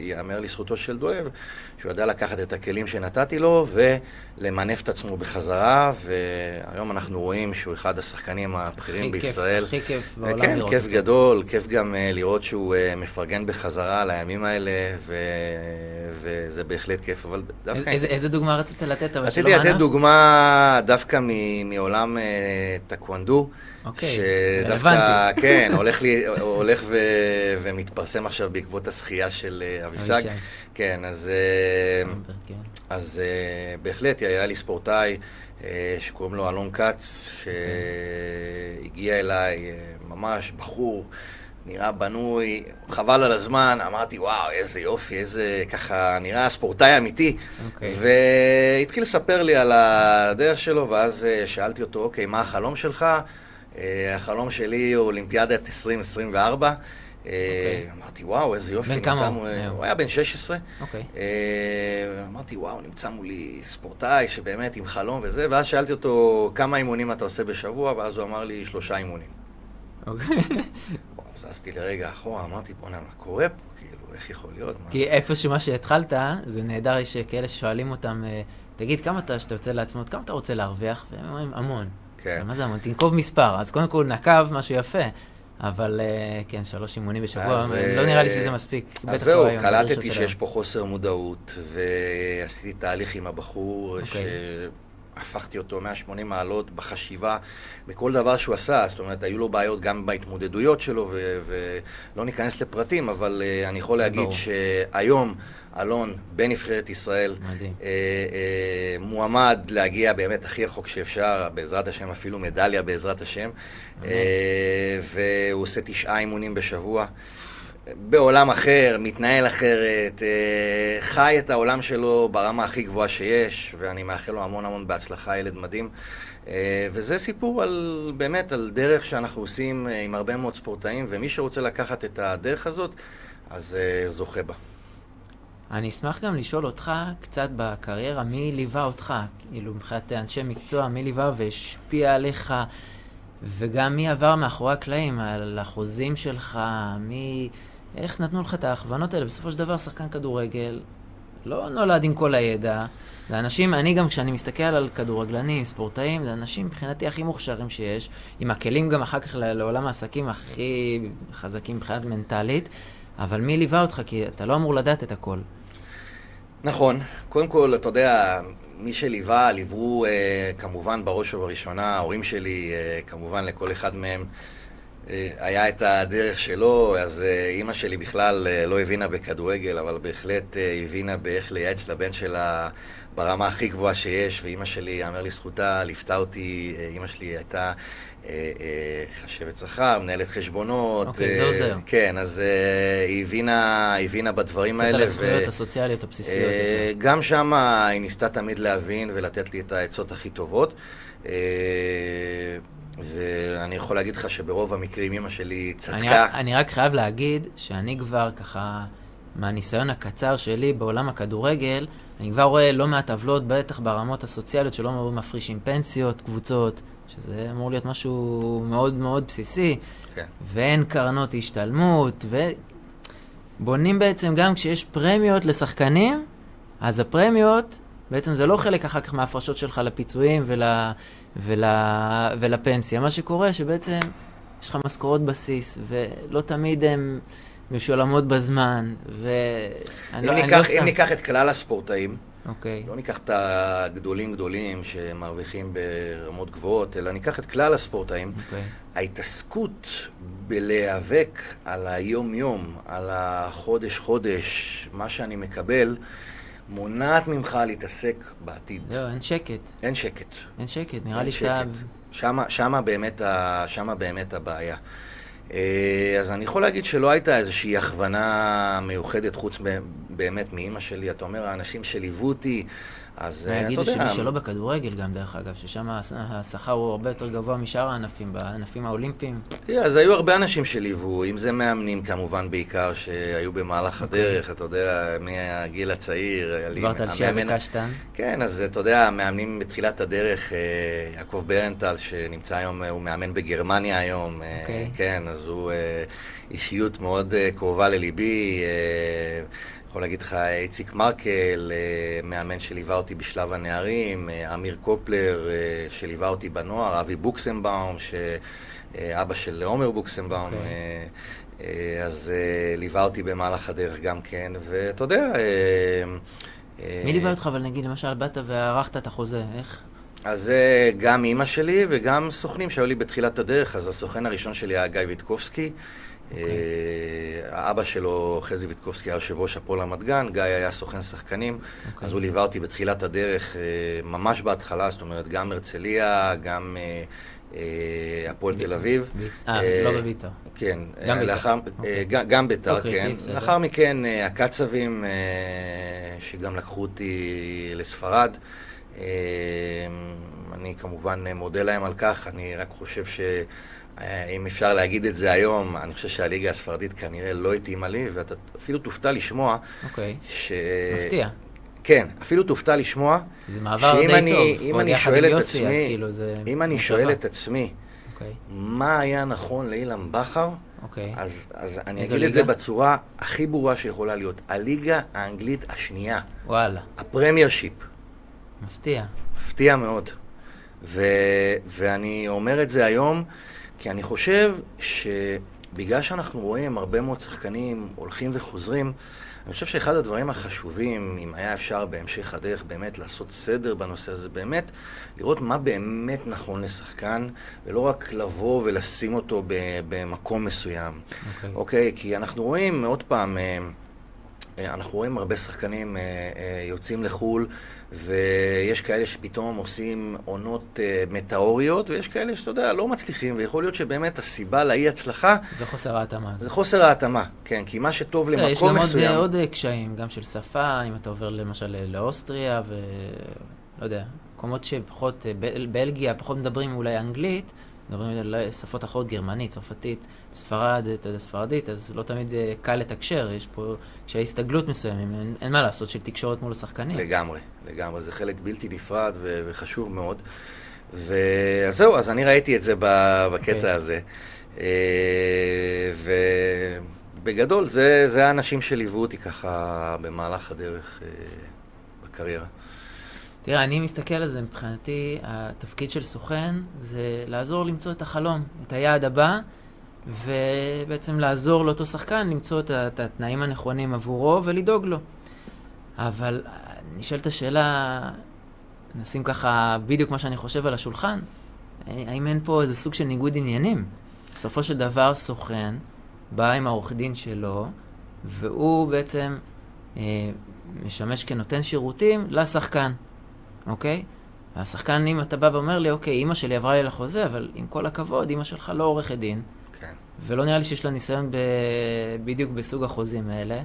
ייאמר לזכותו של דואב, שהוא ידע לקחת את הכלים שנתתי לו ולמנף את עצמו בחזרה, והיום אנחנו רואים שהוא אחד השחקנים הבכירים הכי בישראל. הכי כיף בעולם כן, לראות. כיף אותו. גדול, כיף גם uh, לראות שהוא uh, מפרגן בחזרה על הימים האלה, ו... וזה בהחלט כיף, אבל דווקא... איזה, איזה דוגמה רצית לתת? רציתי לתת דוגמה דווקא מעולם uh, טקוונדו. אוקיי, שדווקא, כן, הולך, לי, הולך ו, ומתפרסם עכשיו בעקבות השחייה של אביסג. כן, אז, אה, כן. אז אה, בהחלט היה לי ספורטאי אה, שקוראים לו אלון כץ, שהגיע אליי ממש בחור. נראה בנוי, חבל על הזמן, אמרתי, וואו, איזה יופי, איזה ככה, נראה ספורטאי אמיתי. Okay. אוקיי. והתחיל לספר לי על הדרך שלו, ואז שאלתי אותו, אוקיי, מה החלום שלך? החלום שלי הוא אולימפיאדת 2024. אוקיי. אמרתי, וואו, איזה יופי. בן כמה הוא? הוא היה בן 16. אוקיי. אה, אמרתי, וואו, נמצא מולי ספורטאי שבאמת עם חלום וזה, ואז שאלתי אותו, כמה אימונים אתה עושה בשבוע? ואז הוא אמר לי, שלושה אימונים. אוקיי. זזתי לרגע אחורה, אמרתי, בוא'נה, מה קורה פה? כאילו, איך יכול להיות? כי איפשהו מה שהתחלת, זה נהדר שכאלה ששואלים אותם, אה, תגיד, כמה אתה, שאתה יוצא לעצמות, כמה אתה רוצה להרוויח? והם אומרים, המון. כן. מה זה המון? תנקוב מספר. אז קודם כל נקב, משהו יפה. אבל אה, כן, שלוש אימונים בשבוע, אז, לא נראה לי שזה מספיק. אז זהו, קלטתי שיש פה חוסר מודעות, ועשיתי תהליך עם הבחור, okay. שהפכתי אותו 180 מעלות בחשיבה, בכל דבר שהוא עשה, זאת אומרת, היו לו בעיות גם בהתמודדויות שלו, ו- ולא ניכנס לפרטים, אבל uh, אני יכול להגיד ברור. שהיום אלון בנבחרת ישראל אה, אה, מועמד להגיע באמת הכי רחוק שאפשר, בעזרת השם אפילו מדליה בעזרת השם, אה, והוא עושה תשעה אימונים בשבוע. בעולם אחר, מתנהל אחרת, אה, חי את העולם שלו ברמה הכי גבוהה שיש, ואני מאחל לו המון המון בהצלחה, ילד מדהים. אה, וזה סיפור על, באמת, על דרך שאנחנו עושים אה, עם הרבה מאוד ספורטאים, ומי שרוצה לקחת את הדרך הזאת, אז זוכה בה. אני אשמח גם לשאול אותך קצת בקריירה, מי ליווה אותך? כאילו, מבחינת אנשי מקצוע, מי ליווה והשפיע עליך, וגם מי עבר מאחורי הקלעים, על החוזים שלך, מי... איך נתנו לך את ההכוונות האלה? בסופו של דבר, שחקן כדורגל לא נולד עם כל הידע. זה אנשים, אני גם כשאני מסתכל על כדורגלנים, ספורטאים, זה אנשים מבחינתי הכי מוכשרים שיש, עם הכלים גם אחר כך לעולם העסקים הכי חזקים מבחינת מנטלית, אבל מי ליווה אותך? כי אתה לא אמור לדעת את הכל. נכון. קודם כל, אתה יודע, מי שליווה, ליוו אה, כמובן בראש ובראשונה, ההורים שלי, אה, כמובן לכל אחד מהם היה את הדרך שלו, אז אה, אימא שלי בכלל אה, לא הבינה בכדורגל, אבל בהחלט אה, הבינה באיך לייעץ לבן שלה ברמה הכי גבוהה שיש, ואימא שלי, יאמר לזכותה, ליוותה אותי, אה, אימא שלי הייתה אה, אה, חשבת שכר, מנהלת חשבונות. אוקיי, זה עוזר. כן, אז היא הבינה, הבינה בדברים האלה. קצת על הזכויות הסוציאליות הבסיסיות. גם שם היא ניסתה תמיד להבין ולתת לי את העצות הכי טובות. ואני יכול להגיד לך שברוב המקרים אמא שלי צדקה. אני, אני רק חייב להגיד שאני כבר ככה, מהניסיון הקצר שלי בעולם הכדורגל, אני כבר רואה לא מעט עוולות, בטח ברמות הסוציאליות, שלא מפרישים פנסיות, קבוצות, שזה אמור להיות משהו מאוד מאוד בסיסי, כן. ואין קרנות השתלמות, ובונים בעצם גם כשיש פרמיות לשחקנים, אז הפרמיות, בעצם זה לא חלק אחר כך מההפרשות שלך לפיצויים ול, ול, ולפנסיה. מה שקורה שבעצם יש לך משכורות בסיס, ולא תמיד הן משולמות בזמן, ואני לא, לא סתם... אם ניקח את כלל הספורטאים, אוקיי. Okay. לא ניקח את הגדולים גדולים שמרוויחים ברמות גבוהות, אלא ניקח את כלל הספורטאים. Okay. אוקיי. ההתעסקות בלהיאבק על היום-יום, על החודש-חודש, מה שאני מקבל, מונעת ממך להתעסק בעתיד. לא, אין שקט. אין שקט. אין שקט, נראה לי שאתה... שמה, שמה, באמת שמה באמת הבעיה. אה, אז אני יכול להגיד שלא הייתה איזושהי הכוונה מיוחדת חוץ באמת מאימא שלי. אתה אומר, האנשים שליוו אותי, אז אה, אתה יודע... יגידו שמי שלא בכדורגל גם, דרך אגב, ששם השכר הוא הרבה יותר גבוה משאר הענפים, בענפים האולימפיים. תראה, אז היו הרבה אנשים שליוו, אם זה מאמנים כמובן בעיקר, שהיו במהלך אוקיי. הדרך, אתה יודע, מהגיל הצעיר. דיברת על שיה וקשטן. כן, אז אתה יודע, המאמנים בתחילת הדרך, אה, יעקב ברנטל, שנמצא היום, הוא מאמן בגרמניה היום, אוקיי. כן, אז הוא אישיות מאוד קרובה לליבי. יכול להגיד לך איציק מרקל, אה, מאמן שליווה אותי בשלב הנערים, אה, אמיר קופלר אה, שליווה אותי בנוער, אבי בוקסנבאום, שאבא של עומר בוקסנבאום, okay. אוקיי. אז ליווה אותי במהלך הדרך גם כן, ואתה יודע... מי ליווה אותך, אבל נגיד, למשל, באת וערכת את החוזה, איך? אז זה גם אימא שלי וגם סוכנים שהיו לי בתחילת הדרך, אז הסוכן הראשון שלי היה גיא ויטקובסקי. Okay. אוקיי. אה, האבא שלו, חזי ויטקובסקי, היה יושב ראש הפועל רמת גן, גיא היה סוכן שחקנים, okay. אוקיי. אז הוא ליווה אותי בתחילת הדרך, אה, ממש בהתחלה, זאת אומרת, גם הרצליה, גם אה, הפועל תל אביב. אה, לא בביתר. כן. גם ביתר. אוקיי. גם ביתר, כן. לאחר מכן, הקצבים, שגם לקחו אותי לספרד. אני כמובן מודה להם על כך, אני רק חושב ש... אה, אם אפשר להגיד את זה היום, אני חושב שהליגה הספרדית כנראה לא התאימה לי, ואתה אפילו תופתע לשמוע... אוקיי. ש... מפתיע. כן, אפילו תופתע לשמוע... זה מעבר די אני, טוב. אם אני שואל את יוסי, עצמי, כאילו זה... אם אני שואל את עצמי, אוקיי. מה היה נכון לאילן בכר, אוקיי. אז, אז אני אגיד ליגה? את זה בצורה הכי ברורה שיכולה להיות. הליגה האנגלית השנייה. וואלה. הפרמייר שיפ. מפתיע. מפתיע מאוד. ו, ואני אומר את זה היום... כי אני חושב שבגלל שאנחנו רואים הרבה מאוד שחקנים הולכים וחוזרים, אני חושב שאחד הדברים החשובים, אם היה אפשר בהמשך הדרך באמת לעשות סדר בנושא הזה, באמת לראות מה באמת נכון לשחקן, ולא רק לבוא ולשים אותו במקום מסוים. אוקיי? Okay. אוקיי? Okay? כי אנחנו רואים, עוד פעם, אה, אנחנו רואים הרבה שחקנים אה, יוצאים לחו"ל ויש כאלה שפתאום עושים עונות מטאוריות, ויש כאלה שאתה יודע, לא מצליחים, ויכול להיות שבאמת הסיבה לאי הצלחה... זה חוסר ההתאמה. זה חוסר ההתאמה, כן, כי מה שטוב למקום מסוים... יש גם עוד, עוד קשיים, גם של שפה, אם אתה עובר למשל לאוסטריה, ולא יודע, מקומות שפחות, בלגיה, פחות מדברים אולי אנגלית, מדברים על שפות אחרות, גרמנית, צרפתית, ספרד, אתה יודע, ספרדית, אז לא תמיד אה, קל לתקשר, יש פה קשיי הסתגלות מסוימים, אין, אין מה לעשות של תקשורת מול השחקנים. לגמרי, לגמרי, זה חלק בלתי נפרד ו- וחשוב מאוד. אז זהו, אז אני ראיתי את זה בקטע okay. אוקיי. הזה. אה, ובגדול, זה, זה האנשים שליוו אותי ככה במהלך הדרך אה, בקריירה. תראה, אני מסתכל על זה מבחינתי, התפקיד של סוכן זה לעזור למצוא את החלום, את היעד הבא, ובעצם לעזור לאותו שחקן למצוא את, את התנאים הנכונים עבורו ולדאוג לו. אבל נשאלת השאלה, נשים ככה בדיוק מה שאני חושב על השולחן, האם אין פה איזה סוג של ניגוד עניינים? בסופו של דבר סוכן בא עם העורך דין שלו, והוא בעצם אה, משמש כנותן שירותים לשחקן, אוקיי? והשחקן, אם אתה בא ואומר לי, אוקיי, אימא שלי עברה לי לחוזה, אבל עם כל הכבוד, אימא שלך לא עורכת דין, כן. ולא נראה לי שיש לה ניסיון ב... בדיוק בסוג החוזים האלה.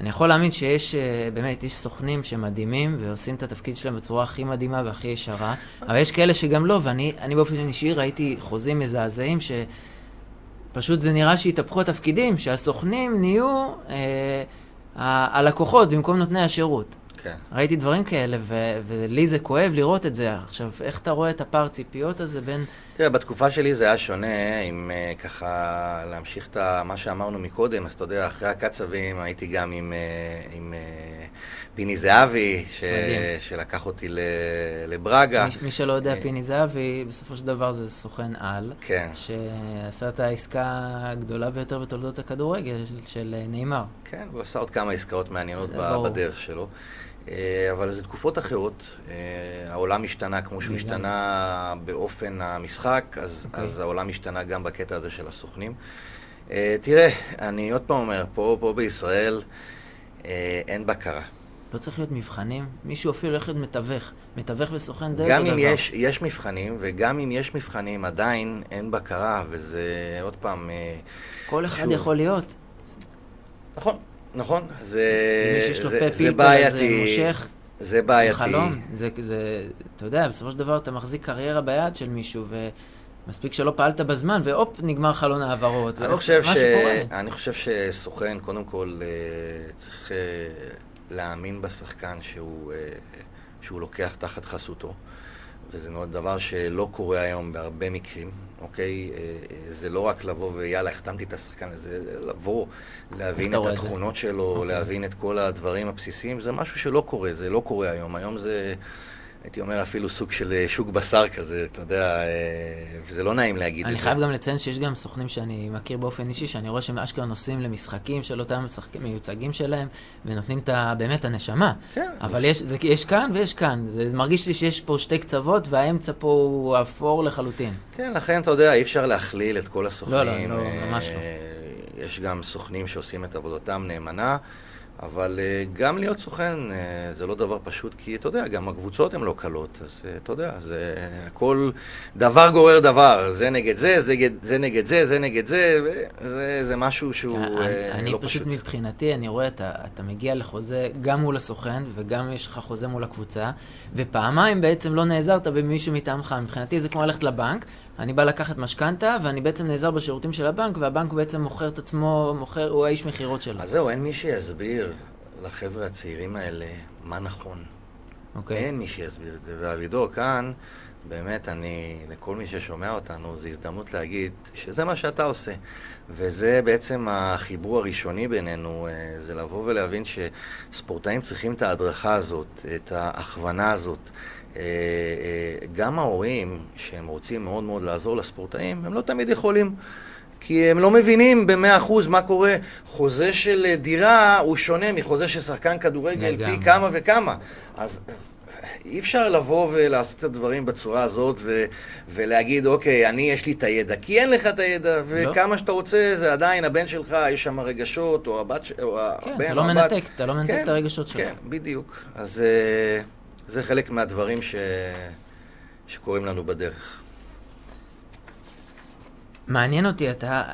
אני יכול להאמין שיש, אה, באמת, יש סוכנים שמדהימים ועושים את התפקיד שלהם בצורה הכי מדהימה והכי ישרה, אבל יש כאלה שגם לא, ואני באופן אישי ראיתי חוזים מזעזעים שפשוט זה נראה שהתהפכו התפקידים, שהסוכנים נהיו אה, הלקוחות במקום נותני השירות. כן. ראיתי דברים כאלה, ו- ולי זה כואב לראות את זה. עכשיו, איך אתה רואה את הפער ציפיות הזה בין... תראה, בתקופה שלי זה היה שונה, אם uh, ככה להמשיך את מה שאמרנו מקודם, אז אתה יודע, אחרי הקצבים הייתי גם עם, uh, עם uh, פיני זהבי, ש... שלקח אותי ל... לברגה. מי, מי שלא יודע, פיני זהבי, בסופו של דבר זה סוכן על, כן. שעשה את העסקה הגדולה ביותר בתולדות הכדורגל של, של נאמר. כן, הוא עשה עוד כמה עסקאות מעניינות בדרך שלו. אה, אבל זה תקופות אחרות. אה, העולם השתנה כמו שהוא השתנה באופן המשחק, אז, okay. אוקיי. אז העולם השתנה גם בקטע הזה של הסוכנים. אה, תראה, אני עוד פעם אומר, פה, פה בישראל אין בקרה. לא צריך להיות מבחנים? מישהו אפילו הולך להיות מתווך. מתווך וסוכן די גם אם יש, יש מבחנים, וגם אם יש מבחנים, עדיין אין בקרה, וזה עוד פעם... כל אחד שוב. יכול להיות. נכון. נכון, זה, זה, זה בעייתי. זה מושך. זה בעייתי. חלום, זה, זה, אתה יודע, בסופו של דבר אתה מחזיק קריירה ביד של מישהו, ומספיק שלא פעלת בזמן, והופ, נגמר חלון העברות, ואופ, מה ש... שקורה. אני חושב שסוכן, קודם כל, אה, צריך אה, להאמין בשחקן שהוא, אה, שהוא לוקח תחת חסותו. וזה דבר שלא קורה היום בהרבה מקרים, אוקיי? אה, אה, זה לא רק לבוא ויאללה, החתמתי את השחקן הזה, זה לבוא, להבין את התכונות שלו, אוקיי. להבין את כל הדברים הבסיסיים, זה משהו שלא קורה, זה לא קורה היום. היום זה... הייתי אומר אפילו סוג של אה, שוק בשר כזה, אתה יודע, אה, וזה לא נעים להגיד את זה. אני חייב גם לציין שיש גם סוכנים שאני מכיר באופן אישי, שאני רואה שהם אשכרה נוסעים למשחקים של אותם משחקים מיוצגים שלהם, ונותנים את ה, באמת הנשמה. כן. אבל יש, זה, יש כאן ויש כאן. זה מרגיש לי שיש פה שתי קצוות, והאמצע פה הוא אפור לחלוטין. כן, לכן אתה יודע, אי אפשר להכליל את כל הסוכנים. לא, לא, לא, ממש לא. אה, יש גם סוכנים שעושים את עבודתם נאמנה. אבל uh, גם להיות סוכן uh, זה לא דבר פשוט, כי אתה יודע, גם הקבוצות הן לא קלות, אז uh, אתה יודע, זה הכל, דבר גורר דבר, זה נגד זה, זה, זה נגד זה, זה נגד זה, זה, זה משהו שהוא אני, uh, אני לא פשוט. אני פשוט מבחינתי, אני רואה, אתה, אתה מגיע לחוזה גם מול הסוכן, וגם יש לך חוזה מול הקבוצה, ופעמיים בעצם לא נעזרת במישהו מטעמך. מבחינתי זה כמו ללכת לבנק, אני בא לקחת משכנתה, ואני בעצם נעזר בשירותים של הבנק, והבנק בעצם מוכר את עצמו, מוכר, הוא האיש מכירות שלו. אז זהו, אין מי שיסביר לחבר'ה הצעירים האלה מה נכון. אוקיי. אין מי שיסביר את זה. ואבידור כאן, באמת, אני, לכל מי ששומע אותנו, זו הזדמנות להגיד שזה מה שאתה עושה. וזה בעצם החיבור הראשוני בינינו, אה, זה לבוא ולהבין שספורטאים צריכים את ההדרכה הזאת, את ההכוונה הזאת. אה, אה, גם ההורים, שהם רוצים מאוד מאוד לעזור לספורטאים, הם לא תמיד יכולים. כי הם לא מבינים במאה אחוז מה קורה. חוזה של דירה הוא שונה מחוזה של שחקן כדורגל פי כמה וכמה. אז, אז אי אפשר לבוא ולעשות את הדברים בצורה הזאת ו, ולהגיד, אוקיי, אני יש לי את הידע, כי אין לך את הידע, לא. וכמה לא. שאתה רוצה, זה עדיין הבן שלך, יש שם רגשות, או הבת, או כן, הבן, אתה לא מנתק, אתה לא מנתק כן, את הרגשות שלך. כן, בדיוק. אז... אה, זה חלק מהדברים ש... שקורים לנו בדרך. מעניין אותי, אתה,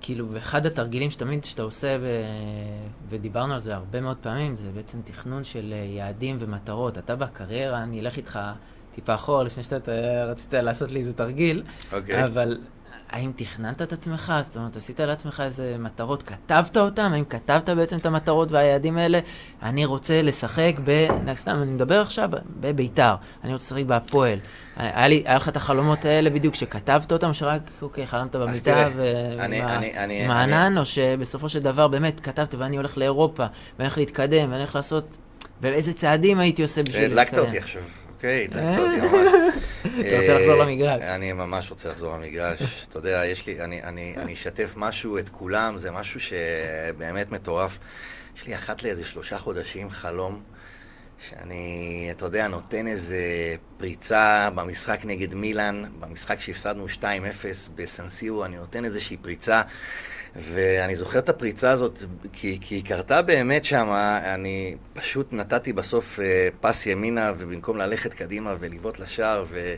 כאילו, באחד התרגילים שתמיד שאתה עושה, ו... ודיברנו על זה הרבה מאוד פעמים, זה בעצם תכנון של אה, יעדים ומטרות. אתה בקריירה, אני אלך איתך טיפה אחורה, לפני שאתה רצית לעשות לי איזה תרגיל, okay. אוקיי. אבל האם תכננת את עצמך? זאת אומרת, עשית לעצמך איזה מטרות, כתבת אותן? האם כתבת בעצם את המטרות והיעדים האלה? אני רוצה לשחק ב... סתם, אני מדבר עכשיו בביתר, אני רוצה לשחק בהפועל. היה, לי, היה לך את החלומות האלה בדיוק, שכתבת אותם, שרק, אוקיי, חלמת במיטה ועם הענן, או שבסופו של דבר באמת כתבת ואני הולך לאירופה, ואני הולך להתקדם, ואני הולך לעשות... ואיזה צעדים הייתי עושה בשביל להתקדם. הדלקת אותי עכשיו. אוקיי, ממש. אתה רוצה לחזור למגרש. אני ממש רוצה לחזור למגרש. אתה יודע, יש לי, אני אשתף משהו, את כולם, זה משהו שבאמת מטורף. יש לי אחת לאיזה שלושה חודשים חלום. שאני, אתה יודע, נותן איזה פריצה במשחק נגד מילאן, במשחק שהפסדנו 2-0 בסנסיו, אני נותן איזושהי פריצה. ואני זוכר את הפריצה הזאת, כי, כי היא קרתה באמת שם, אני פשוט נתתי בסוף אה, פס ימינה, ובמקום ללכת קדימה ולבעוט לשער, ו...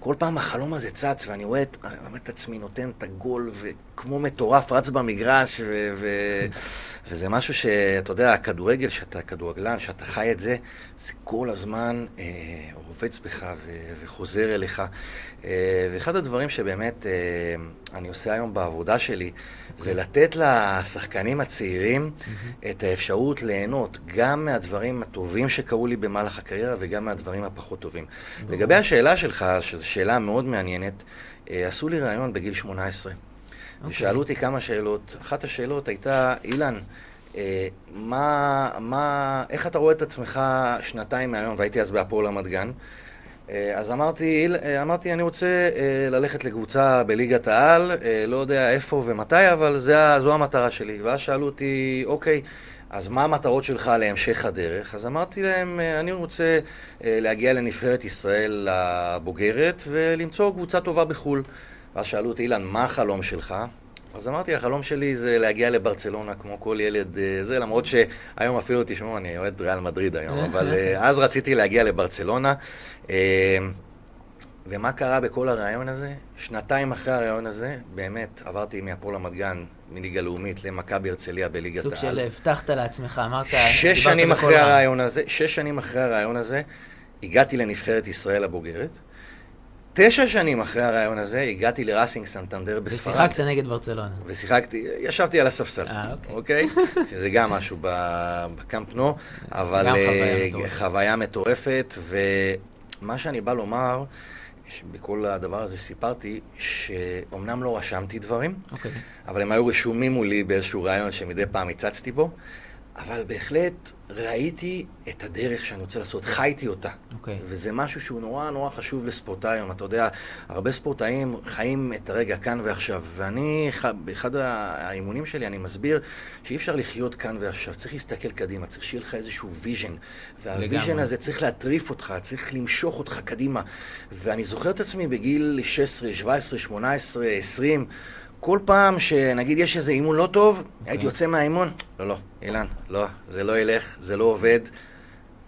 כל פעם החלום הזה צץ, ואני רואה את, רואה את עצמי נותן את הגול, וכמו מטורף רץ במגרש, ו, ו, וזה משהו שאתה יודע, הכדורגל, שאתה כדורגלן, שאתה חי את זה, זה כל הזמן אה, רובץ בך ו, וחוזר אליך. אה, ואחד הדברים שבאמת אה, אני עושה היום בעבודה שלי, זה לתת לשחקנים הצעירים. את האפשרות ליהנות גם מהדברים הטובים שקרו לי במהלך הקריירה וגם מהדברים הפחות טובים. לגבי השאלה שלך, שזו שאלה מאוד מעניינת, אה, עשו לי ראיון בגיל 18. Okay. ושאלו אותי כמה שאלות. אחת השאלות הייתה, אילן, אה, מה, מה, איך אתה רואה את עצמך שנתיים מהיום, והייתי אז בהפועל רמת גן, אז אמרתי, אה, אמרתי, אני רוצה אה, ללכת לקבוצה בליגת העל, לא יודע איפה ומתי, אבל זה, זו המטרה שלי. ואז שאלו אותי, אוקיי, אז מה המטרות שלך להמשך הדרך? אז אמרתי להם, אני רוצה להגיע לנבחרת ישראל הבוגרת ולמצוא קבוצה טובה בחו"ל. ואז שאלו אותי, אילן, מה החלום שלך? אז אמרתי, החלום שלי זה להגיע לברצלונה כמו כל ילד אה, זה, למרות שהיום אפילו, תשמעו, אני אוהד ריאל מדריד היום, אבל אה, אז רציתי להגיע לברצלונה. אה, ומה קרה בכל הרעיון הזה? שנתיים אחרי הרעיון הזה, באמת עברתי מהפועל רמת גן, מליגה לאומית, למכבי הרצליה בליגת העל. סוג של הבטחת לעצמך, אמרת... שש שנים אחרי הרעיון הזה, שש שנים אחרי הרעיון הזה, הגעתי לנבחרת ישראל הבוגרת. תשע שנים אחרי הרעיון הזה, הגעתי לראסינג סנטנדר בספרד. ושיחקת נגד ברצלונה. ושיחקתי, ישבתי על הספסל. אה, אוקיי. אוקיי? שזה גם משהו בקאמפ נו, אבל גם חוויה, uh, חוויה מטורפת. ומה שאני בא לומר, בכל הדבר הזה סיפרתי, שאומנם לא רשמתי דברים, אוקיי. אבל הם היו רשומים מולי באיזשהו רעיון שמדי פעם הצצתי בו. אבל בהחלט ראיתי את הדרך שאני רוצה לעשות, חייתי אותה. Okay. אוקיי. וזה משהו שהוא נורא נורא חשוב לספורטאי היום. אתה יודע, הרבה ספורטאים חיים את הרגע כאן ועכשיו, ואני, באחד האימונים שלי, אני מסביר שאי אפשר לחיות כאן ועכשיו, צריך להסתכל קדימה, צריך שיהיה לך איזשהו vision. וה vision הזה צריך להטריף אותך, צריך למשוך אותך קדימה. ואני זוכר את עצמי בגיל 16, 17, 18, 20, כל פעם שנגיד יש איזה אימון לא טוב, okay. הייתי אוקיי. יוצא מהאימון, לא, לא, אילן, לא, זה לא ילך, זה לא עובד.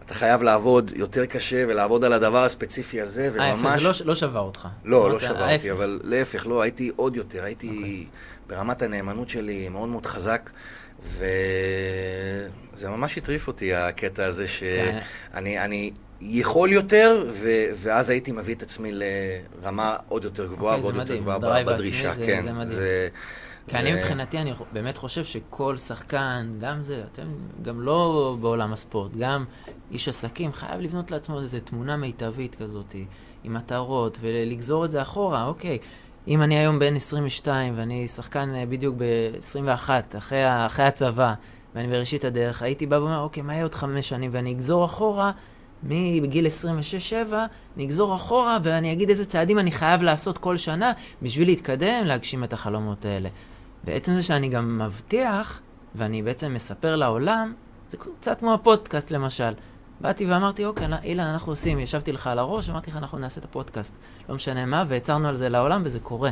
אתה חייב לעבוד יותר קשה ולעבוד על הדבר הספציפי הזה, וממש... ההפך, זה לא, לא שבר אותך. לא, לא שבר אותי, אבל להפך, לא, הייתי עוד יותר, הייתי okay. אוקיי. ברמת הנאמנות שלי מאוד מאוד חזק, וזה ממש הטריף אותי, הקטע הזה שאני... כן. אני, יכול יותר, ו- ואז הייתי מביא את עצמי לרמה עוד יותר גבוהה okay, ועוד יותר גבוהה בדרישה. זה, כן, זה מדהים. זה, כי זה... אני מבחינתי, אני באמת חושב שכל שחקן, גם זה, אתם גם לא בעולם הספורט, גם איש עסקים, חייב לבנות לעצמו איזו תמונה מיטבית כזאת, עם מטרות, ולגזור את זה אחורה, אוקיי. אם אני היום בן 22 ואני שחקן אה, בדיוק ב-21, אחרי, אחרי הצבא, ואני בראשית הדרך, הייתי בא ואומר, אוקיי, מה יהיה עוד חמש שנים? ואני אגזור אחורה מגיל 26-7, נגזור אחורה ואני אגיד איזה צעדים אני חייב לעשות כל שנה בשביל להתקדם, להגשים את החלומות האלה. בעצם זה שאני גם מבטיח, ואני בעצם מספר לעולם, זה קצת כמו הפודקאסט למשל. באתי ואמרתי, אוקיי, אילן, אנחנו עושים, ישבתי לך על הראש, אמרתי לך, אנחנו נעשה את הפודקאסט. לא משנה מה, והצהרנו על זה לעולם, וזה קורה.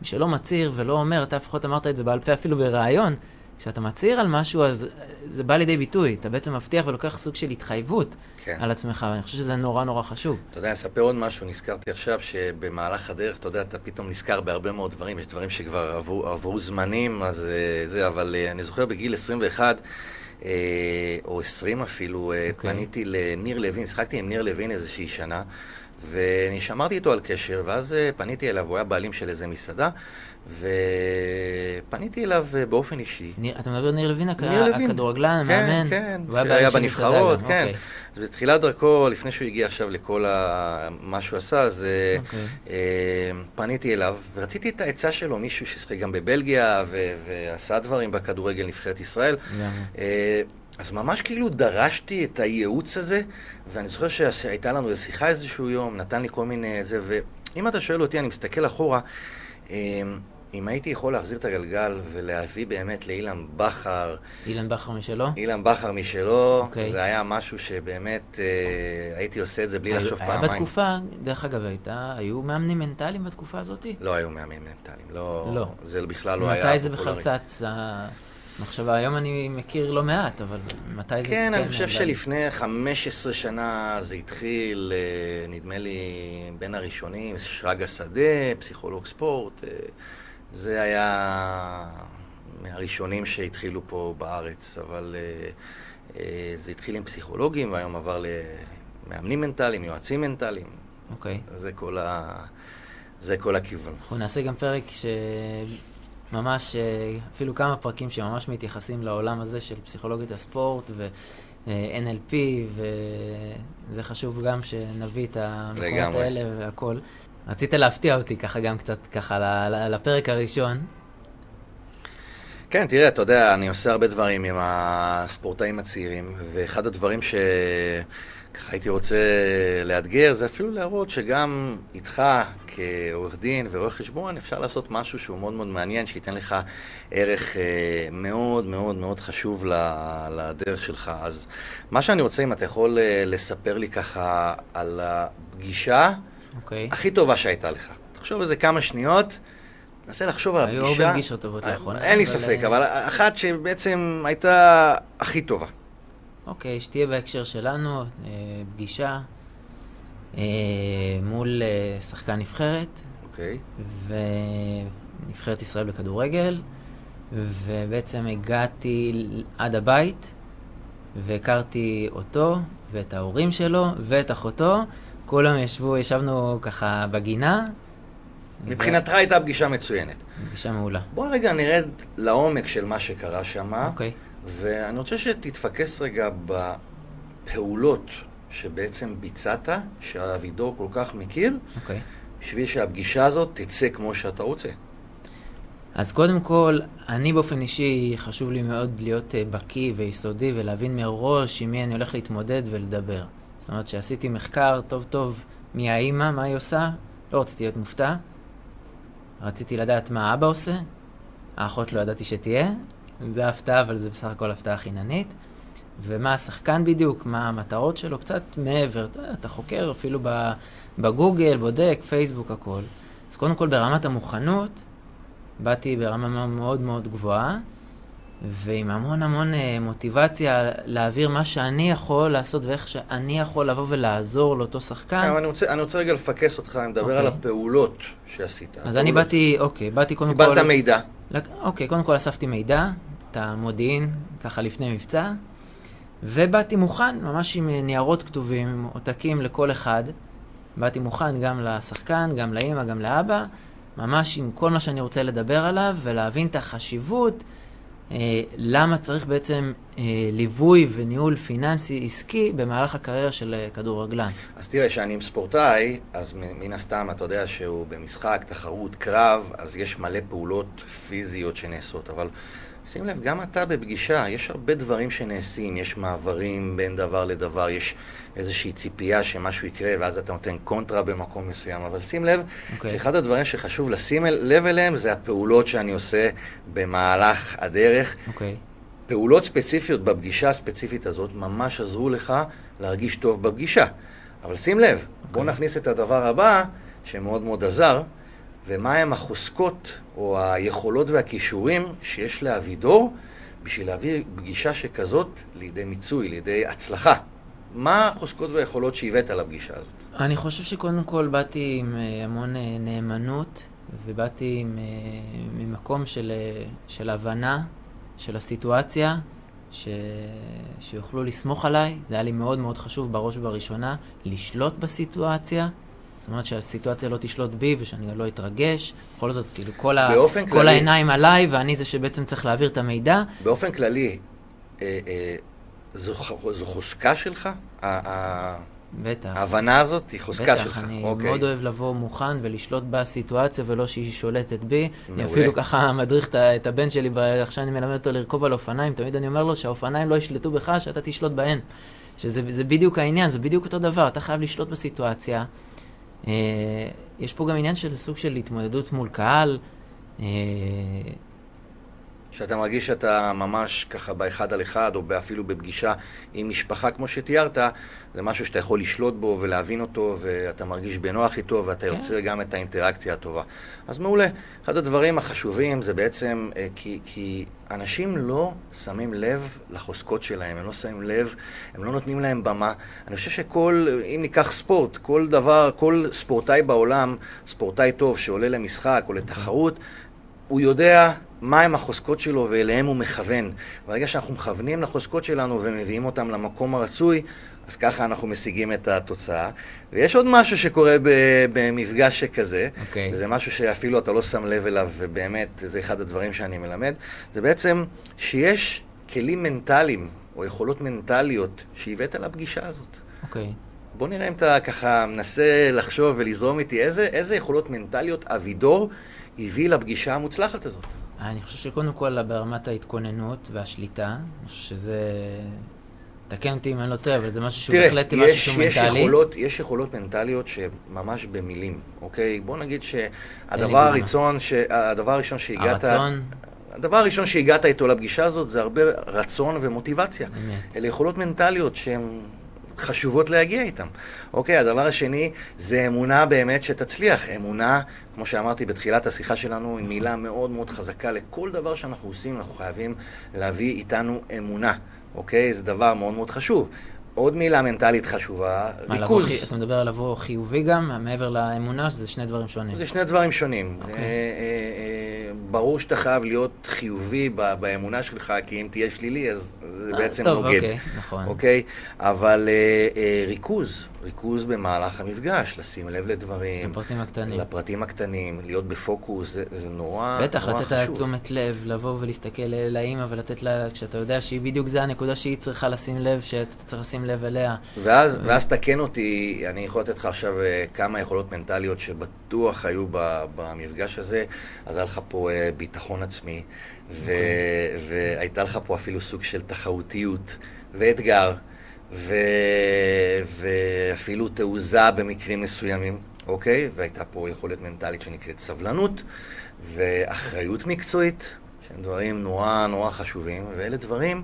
מי שלא מצהיר ולא אומר, אתה לפחות אמרת את זה בעל פה אפילו בריאיון, כשאתה מצהיר על משהו, אז זה בא לידי ביטוי. אתה בעצם מבטיח ולוקח סוג של התחייבות כן. על עצמך, ואני חושב שזה נורא נורא חשוב. אתה יודע, אני אספר עוד משהו, נזכרתי עכשיו שבמהלך הדרך, אתה יודע, אתה פתאום נזכר בהרבה מאוד דברים, יש דברים שכבר עברו, עברו זמנים, אז אה, זה, אבל אה, אני זוכר בגיל 21, אה, או 20 אפילו, okay. אוקיי. פניתי לניר לוין, שחקתי עם ניר לוין איזושהי שנה. ואני שמרתי איתו על קשר, ואז פניתי אליו, הוא היה בעלים של איזה מסעדה, ופניתי אליו אה, באופן אישי. ניר, אתה מדבר ניר לוין, הכדורגלן, כן, המאמן? כן, כן, שהיה בנבחרות, כן. אוקיי. אז בתחילת דרכו, לפני שהוא הגיע עכשיו לכל ה... מה שהוא עשה, אז אה, אוקיי. אה, פניתי אליו, ורציתי את העצה שלו, מישהו ששיחק גם בבלגיה, ו- ועשה דברים בכדורגל נבחרת ישראל. אה, אז ממש כאילו דרשתי את הייעוץ הזה, ואני זוכר שהייתה לנו איזו שיחה איזשהו יום, נתן לי כל מיני זה, ואם אתה שואל אותי, אני מסתכל אחורה, אה, אם הייתי יכול להחזיר את הגלגל ולהביא באמת לאילן בכר... אילן בכר משלו? אילן בכר משלו, okay. אוקיי. זה היה משהו שבאמת אה, הייתי עושה את זה בלי לחשוב פעמיים. היה בתקופה, דרך אגב, הייתה, היו מאמנים מנטליים בתקופה הזאת? לא היו מאמנים מנטליים, לא, לא. זה בכלל לא היה פופולרי. מתי זה בכלל צץ? המחשבה, היום אני מכיר לא מעט, אבל מתי זה... כן, אני כן חושב שלפני 15 שנה זה התחיל, אה, נדמה לי, בין הראשונים, שרגא שדה, פסיכולוג ספורט. אה, זה היה מהראשונים שהתחילו פה בארץ, אבל uh, זה התחיל עם פסיכולוגים, והיום עבר למאמנים מנטליים, יועצים מנטליים. אוקיי. Okay. זה כל ה... זה כל הכיוון. אנחנו נעשה גם פרק שממש, אה, אפילו כמה פרקים שממש מתייחסים לעולם הזה של פסיכולוגיית הספורט ו-NLP, וזה חשוב גם שנביא את המקומות האלה והכל. רצית להפתיע אותי ככה גם קצת, ככה לפרק הראשון. כן, תראה, אתה יודע, אני עושה הרבה דברים עם הספורטאים הצעירים, ואחד הדברים שככה הייתי רוצה לאתגר, זה אפילו להראות שגם איתך, כעורך דין ורואה חשבון, אפשר לעשות משהו שהוא מאוד מאוד מעניין, שייתן לך ערך אה, מאוד מאוד מאוד חשוב לדרך שלך. אז מה שאני רוצה, אם אתה יכול אה, לספר לי ככה על הפגישה, okay. אוקיי. הכי טובה שהייתה לך. תחשוב איזה כמה שניות, נסה לחשוב על הפגישה. היו הרבה פגישות טובות אה, לאחרונה. אין לי ספק, אבל אחת שבעצם הייתה הכי טובה. אוקיי, שתהיה בהקשר שלנו, אה, פגישה אה, מול שחקן נבחרת. אוקיי. ונבחרת ישראל בכדורגל, ובעצם הגעתי עד הבית, והכרתי אותו, ואת ההורים שלו, ואת אחותו. כולם ישבו, ישבנו ככה בגינה. מבחינתך ו... הייתה פגישה מצוינת. פגישה מעולה. בוא רגע נרד לעומק של מה שקרה שם. אוקיי. ואני רוצה שתתפקס רגע בפעולות שבעצם ביצעת, שאבידור כל כך מכיר, אוקיי. בשביל שהפגישה הזאת תצא כמו שאתה רוצה. אז קודם כל, אני באופן אישי, חשוב לי מאוד להיות אה, בקיא ויסודי ולהבין מראש עם מי אני הולך להתמודד ולדבר. זאת אומרת שעשיתי מחקר טוב טוב מי האימא, מה היא עושה, לא רציתי להיות מופתע. רציתי לדעת מה אבא עושה, האחות לא ידעתי שתהיה, זה הפתעה, אבל זה בסך הכל הפתעה חיננית. ומה השחקן בדיוק, מה המטרות שלו, קצת מעבר, אתה, אתה חוקר אפילו בגוגל, בודק, פייסבוק, הכל. אז קודם כל ברמת המוכנות, באתי ברמה מאוד מאוד גבוהה, ועם המון המון אה, מוטיבציה להעביר מה שאני יכול לעשות ואיך שאני יכול לבוא ולעזור לאותו שחקן. אני רוצה, אני רוצה רגע לפקס אותך, אני מדבר okay. על אוקיי. הפעולות שעשית. אז הפעולות. אני באתי, אוקיי, באתי קודם כל... קיבלת מידע. אוקיי, קודם כל אספתי מידע, את המודיעין, ככה לפני מבצע, ובאתי מוכן, ממש עם ניירות כתובים, עם עותקים לכל אחד. באתי מוכן גם לשחקן, גם לאימא, גם לאבא, ממש עם כל מה שאני רוצה לדבר עליו, ולהבין את החשיבות. אה, למה צריך בעצם אה, ליווי וניהול פיננסי עסקי במהלך הקריירה של אה, כדורגלן. אז תראה, כשאני עם ספורטאי, אז מן הסתם אתה יודע שהוא במשחק, תחרות, קרב, אז יש מלא פעולות פיזיות שנעשות, אבל שים לב, גם אתה בפגישה, יש הרבה דברים שנעשים, יש מעברים בין דבר לדבר, יש איזושהי ציפייה שמשהו יקרה, ואז אתה נותן קונטרה במקום מסוים, אבל שים לב, okay. אוקיי. שאחד הדברים שחשוב לשים לב אליהם זה הפעולות שאני עושה במהלך הדרך. Okay. אוקיי. פעולות ספציפיות בפגישה הספציפית הזאת ממש עזרו לך להרגיש טוב בפגישה. אבל שים לב, okay. בוא אוקיי. נכניס את הדבר הבא, שמאוד מאוד עזר, ומהם החוזקות או היכולות והכישורים שיש לאבידור בשביל להביא פגישה שכזאת לידי מיצוי, לידי הצלחה. מה החוזקות והיכולות שהבאת לפגישה הזאת? אני חושב שקודם כל באתי עם אה, המון אה, נאמנות, ובאתי עם, אה, ממקום של, של הבנה של הסיטואציה, ש... שיוכלו לסמוך עליי. זה היה לי מאוד מאוד חשוב בראש ובראשונה, לשלוט בסיטואציה. זאת אומרת שהסיטואציה לא תשלוט בי ושאני לא אתרגש. בכל זאת, כאילו, כל, ה... כל כללי... העיניים עליי, ואני זה שבעצם צריך להעביר את המידע. באופן כללי, אה, אה, זו, זו חוזקה שלך? בטח. ההבנה הזאת היא חוזקה בטח, שלך. בטח, אני אוקיי. מאוד אוהב לבוא מוכן ולשלוט בסיטואציה ולא שהיא שולטת בי. מעולה. אני אפילו ככה מדריך את הבן שלי, עכשיו אני מלמד אותו לרכוב על אופניים, תמיד אני אומר לו שהאופניים לא ישלטו בך, שאתה תשלוט בהן. שזה בדיוק העניין, זה בדיוק אותו דבר, אתה חייב לשלוט בסיטואציה. אה, יש פה גם עניין של סוג של התמודדות מול קהל. שאתה מרגיש שאתה ממש ככה באחד על אחד, או אפילו בפגישה עם משפחה כמו שתיארת, זה משהו שאתה יכול לשלוט בו ולהבין אותו, ואתה מרגיש בנוח איתו, ואתה כן. יוצר גם את האינטראקציה הטובה. אז מעולה. אחד הדברים החשובים זה בעצם, אה, כי, כי אנשים לא שמים לב לחוזקות שלהם, הם לא שמים לב, הם לא נותנים להם במה. אני חושב שכל, אם ניקח ספורט, כל דבר, כל ספורטאי בעולם, ספורטאי טוב שעולה למשחק או לתחרות, הוא יודע מהם החוזקות שלו ואליהם הוא מכוון. ברגע שאנחנו מכוונים לחוזקות שלנו ומביאים אותם למקום הרצוי, אז ככה אנחנו משיגים את התוצאה. ויש עוד משהו שקורה במפגש שכזה, okay. אוקיי. וזה משהו שאפילו אתה לא שם לב אליו, ובאמת, זה אחד הדברים שאני מלמד, זה בעצם שיש כלים מנטליים, או יכולות מנטליות, שהבאת לפגישה הזאת. אוקיי. Okay. בוא נראה אם אתה ככה מנסה לחשוב ולזרום איתי, איזה, איזה יכולות מנטליות אבידור הביא לפגישה המוצלחת הזאת? אני חושב שקודם כל ברמת ההתכוננות והשליטה, אני חושב שזה... תקן אותי אם אני לא טועה, אבל זה משהו שהוא תראה, בהחלט משהו שהוא יש מנטלי. יכולות, יש יכולות מנטליות שממש במילים, אוקיי? בוא נגיד שהדבר הראשון, ש... הדבר הראשון שהגעת... הרצון? הדבר הראשון שהגעת איתו לפגישה הזאת זה הרבה רצון ומוטיבציה. באמת. אלה יכולות מנטליות שהן חשובות להגיע איתן. אוקיי, הדבר השני זה אמונה באמת שתצליח. אמונה כמו שאמרתי בתחילת השיחה שלנו, היא מילה מאוד מאוד חזקה. לכל דבר שאנחנו עושים, אנחנו חייבים להביא איתנו אמונה, אוקיי? זה דבר מאוד מאוד חשוב. עוד מילה מנטלית חשובה, מה, ריכוז. לבוא, אתה מדבר על לבוא חיובי גם, מעבר לאמונה, שזה שני דברים שונים. זה שני דברים שונים. אוקיי. אה, אה, אה, ברור שאתה חייב להיות חיובי באמונה שלך, כי אם תהיה שלילי, אז זה אה, בעצם טוב, נוגד. אוקיי, נכון. אוקיי? אבל אה, אה, ריכוז, ריכוז במהלך המפגש, לשים לב לדברים. לפרטים הקטנים. לפרטים הקטנים, להיות בפוקוס, זה, זה נורא, בטח, נורא חשוב. בטח, לתת לה תשומת לב, לבוא ולהסתכל לאימא ולתת לה, כשאתה יודע שהיא בדיוק זה הנקודה שהיא צריכה לשים לב, שאתה צריך לשים לב אליה. ואז, ו... ואז תקן אותי, אני יכול לתת לך עכשיו אה, כמה יכולות מנטליות שבטוח היו במפגש הזה, אז היה לך פה אה, ביטחון עצמי, ו... אוקיי. והייתה לך פה אפילו סוג של תחרותיות ואתגר. ו... ואפילו תעוזה במקרים מסוימים, אוקיי? והייתה פה יכולת מנטלית שנקראת סבלנות ואחריות מקצועית, שהם דברים נורא נורא חשובים, ואלה דברים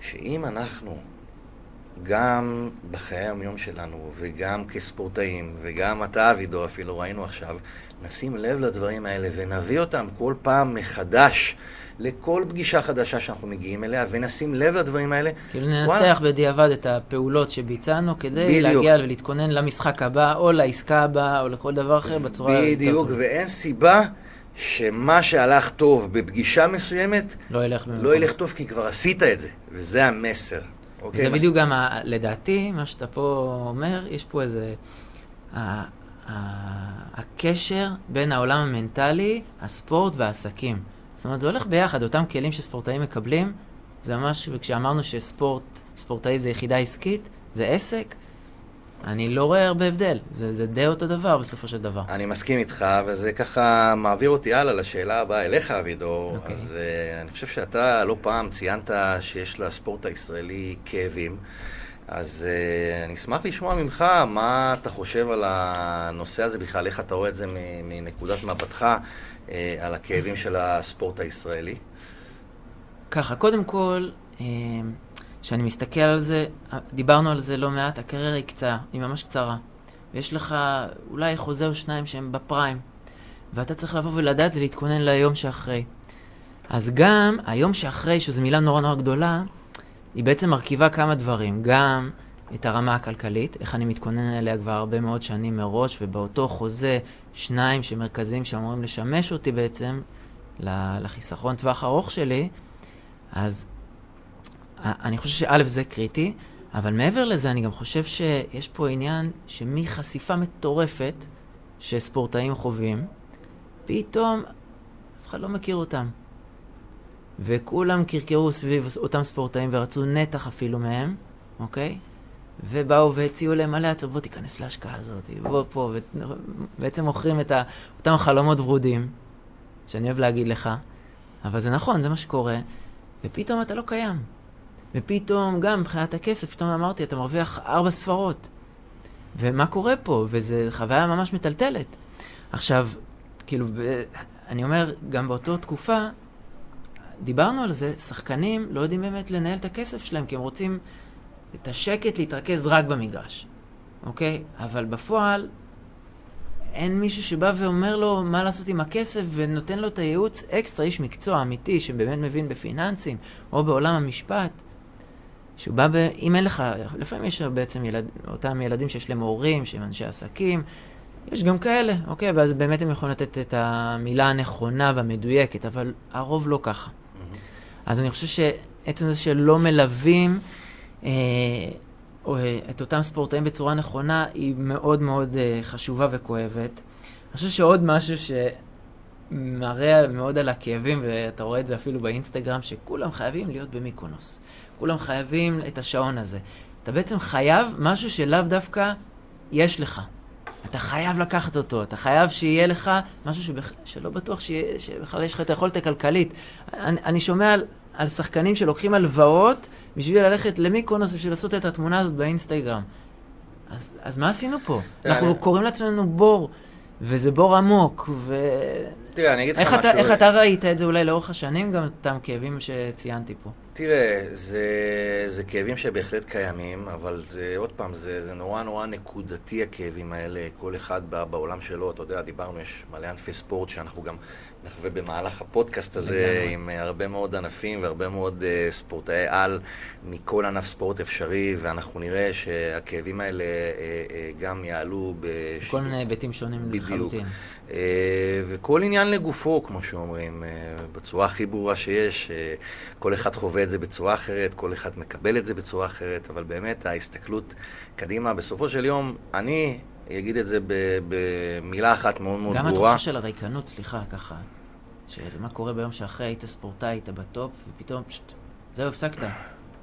שאם אנחנו גם בחיי היום שלנו, וגם כספורטאים, וגם אתה, אבידור, אפילו ראינו עכשיו, נשים לב לדברים האלה ונביא אותם כל פעם מחדש לכל פגישה חדשה שאנחנו מגיעים אליה, ונשים לב לדברים האלה. כאילו ננתח וואלה. בדיעבד את הפעולות שביצענו כדי בדיוק. להגיע ולהתכונן למשחק הבא, או לעסקה הבאה, או לכל דבר אחר בצורה יותר טובה. בדיוק, ואין סיבה שמה שהלך טוב בפגישה מסוימת, לא ילך, לא ילך טוב, כי כבר עשית את זה, וזה המסר. אוקיי? זה מס... בדיוק גם, ה... לדעתי, מה שאתה פה אומר, יש פה איזה... הקשר בין העולם המנטלי, הספורט והעסקים. זאת אומרת, זה הולך ביחד, אותם כלים שספורטאים מקבלים, זה ממש, וכשאמרנו שספורט, ספורטאי זה יחידה עסקית, זה עסק, אני לא רואה הרבה הבדל, זה, זה די אותו דבר בסופו של דבר. אני מסכים איתך, וזה ככה מעביר אותי הלאה לשאלה הבאה אליך, אבידור. Okay. אוקיי. אז uh, אני חושב שאתה לא פעם ציינת שיש לספורט הישראלי כאבים. אז uh, אני אשמח לשמוע ממך מה אתה חושב על הנושא הזה בכלל, איך אתה רואה את זה מנקודת מבטך uh, על הכאבים של הספורט הישראלי. ככה, קודם כל, כשאני uh, מסתכל על זה, דיברנו על זה לא מעט, הקריירה היא קצרה, היא ממש קצרה. ויש לך אולי חוזה או שניים שהם בפריים, ואתה צריך לבוא ולדעת ולהתכונן ליום שאחרי. אז גם היום שאחרי, שזו מילה נורא נורא גדולה, היא בעצם מרכיבה כמה דברים, גם את הרמה הכלכלית, איך אני מתכונן אליה כבר הרבה מאוד שנים מראש, ובאותו חוזה שניים שמרכזיים שאמורים לשמש אותי בעצם לחיסכון טווח ארוך שלי, אז אני חושב שא' זה קריטי, אבל מעבר לזה אני גם חושב שיש פה עניין שמחשיפה מטורפת שספורטאים חווים, פתאום אף אחד לא מכיר אותם. וכולם קרקרו סביב אותם ספורטאים ורצו נתח אפילו מהם, אוקיי? ובאו והציעו להם מלא הצעות, בוא תיכנס להשקעה הזאת, בוא פה, ובעצם מוכרים את אותם חלומות ורודים, שאני אוהב להגיד לך, אבל זה נכון, זה מה שקורה, ופתאום אתה לא קיים. ופתאום, גם מבחינת הכסף, פתאום אמרתי, אתה מרוויח ארבע ספרות. ומה קורה פה? וזו חוויה ממש מטלטלת. עכשיו, כאילו, אני אומר, גם באותה תקופה, דיברנו על זה, שחקנים לא יודעים באמת לנהל את הכסף שלהם, כי הם רוצים את השקט להתרכז רק במגרש, אוקיי? אבל בפועל, אין מישהו שבא ואומר לו מה לעשות עם הכסף ונותן לו את הייעוץ אקסטרה, איש מקצוע אמיתי שבאמת מבין בפיננסים או בעולם המשפט. שהוא בא ב... אם אין לך, לפעמים יש בעצם ילד, אותם ילדים שיש להם הורים, שהם אנשי עסקים, יש גם כאלה, אוקיי? ואז באמת הם יכולים לתת את המילה הנכונה והמדויקת, אבל הרוב לא ככה. אז אני חושב שעצם זה שלא מלווים אה, אה, את אותם ספורטאים בצורה נכונה, היא מאוד מאוד אה, חשובה וכואבת. אני חושב שעוד משהו שמראה מאוד על הכאבים, ואתה רואה את זה אפילו באינסטגרם, שכולם חייבים להיות במיקונוס. כולם חייבים את השעון הזה. אתה בעצם חייב משהו שלאו דווקא יש לך. אתה חייב לקחת אותו, אתה חייב שיהיה לך משהו שבכ... שלא בטוח שיה... שבכלל יש לך את היכולת הכלכלית. אני, אני שומע על, על שחקנים שלוקחים הלוואות בשביל ללכת למיקרונוס בשביל לעשות את התמונה הזאת באינסטגרם. אז, אז מה עשינו פה? אנחנו קוראים לעצמנו בור, וזה בור עמוק, ו... תראה, אני אגיד לך משהו... איך אתה ראית את זה אולי לאורך השנים, גם אותם כאבים שציינתי פה? תראה, זה, זה כאבים שבהחלט קיימים, אבל זה, עוד פעם, זה, זה נורא נורא נקודתי הכאבים האלה, כל אחד בעולם שלו, אתה יודע, דיברנו, יש מלא ענפי ספורט שאנחנו גם נחווה במהלך הפודקאסט הזה עם הרבה מאוד ענפים והרבה מאוד uh, ספורטאי על מכל ענף ספורט אפשרי, ואנחנו נראה שהכאבים האלה uh, uh, גם יעלו בש... בכל מיני היבטים שונים. לחלוטין. Uh, וכל עניין לגופו, כמו שאומרים, uh, בצורה הכי ברורה שיש, uh, כל אחד חווה את זה בצורה אחרת, כל אחד מקבל את זה בצורה אחרת, אבל באמת ההסתכלות קדימה, בסופו של יום, אני אגיד את זה במילה אחת מאוד מאוד ברורה. גם התחושה של הריקנות, סליחה, ככה, של מה קורה ביום שאחרי היית ספורטאי, היית בטופ, ופתאום, פשט, זהו, הפסקת.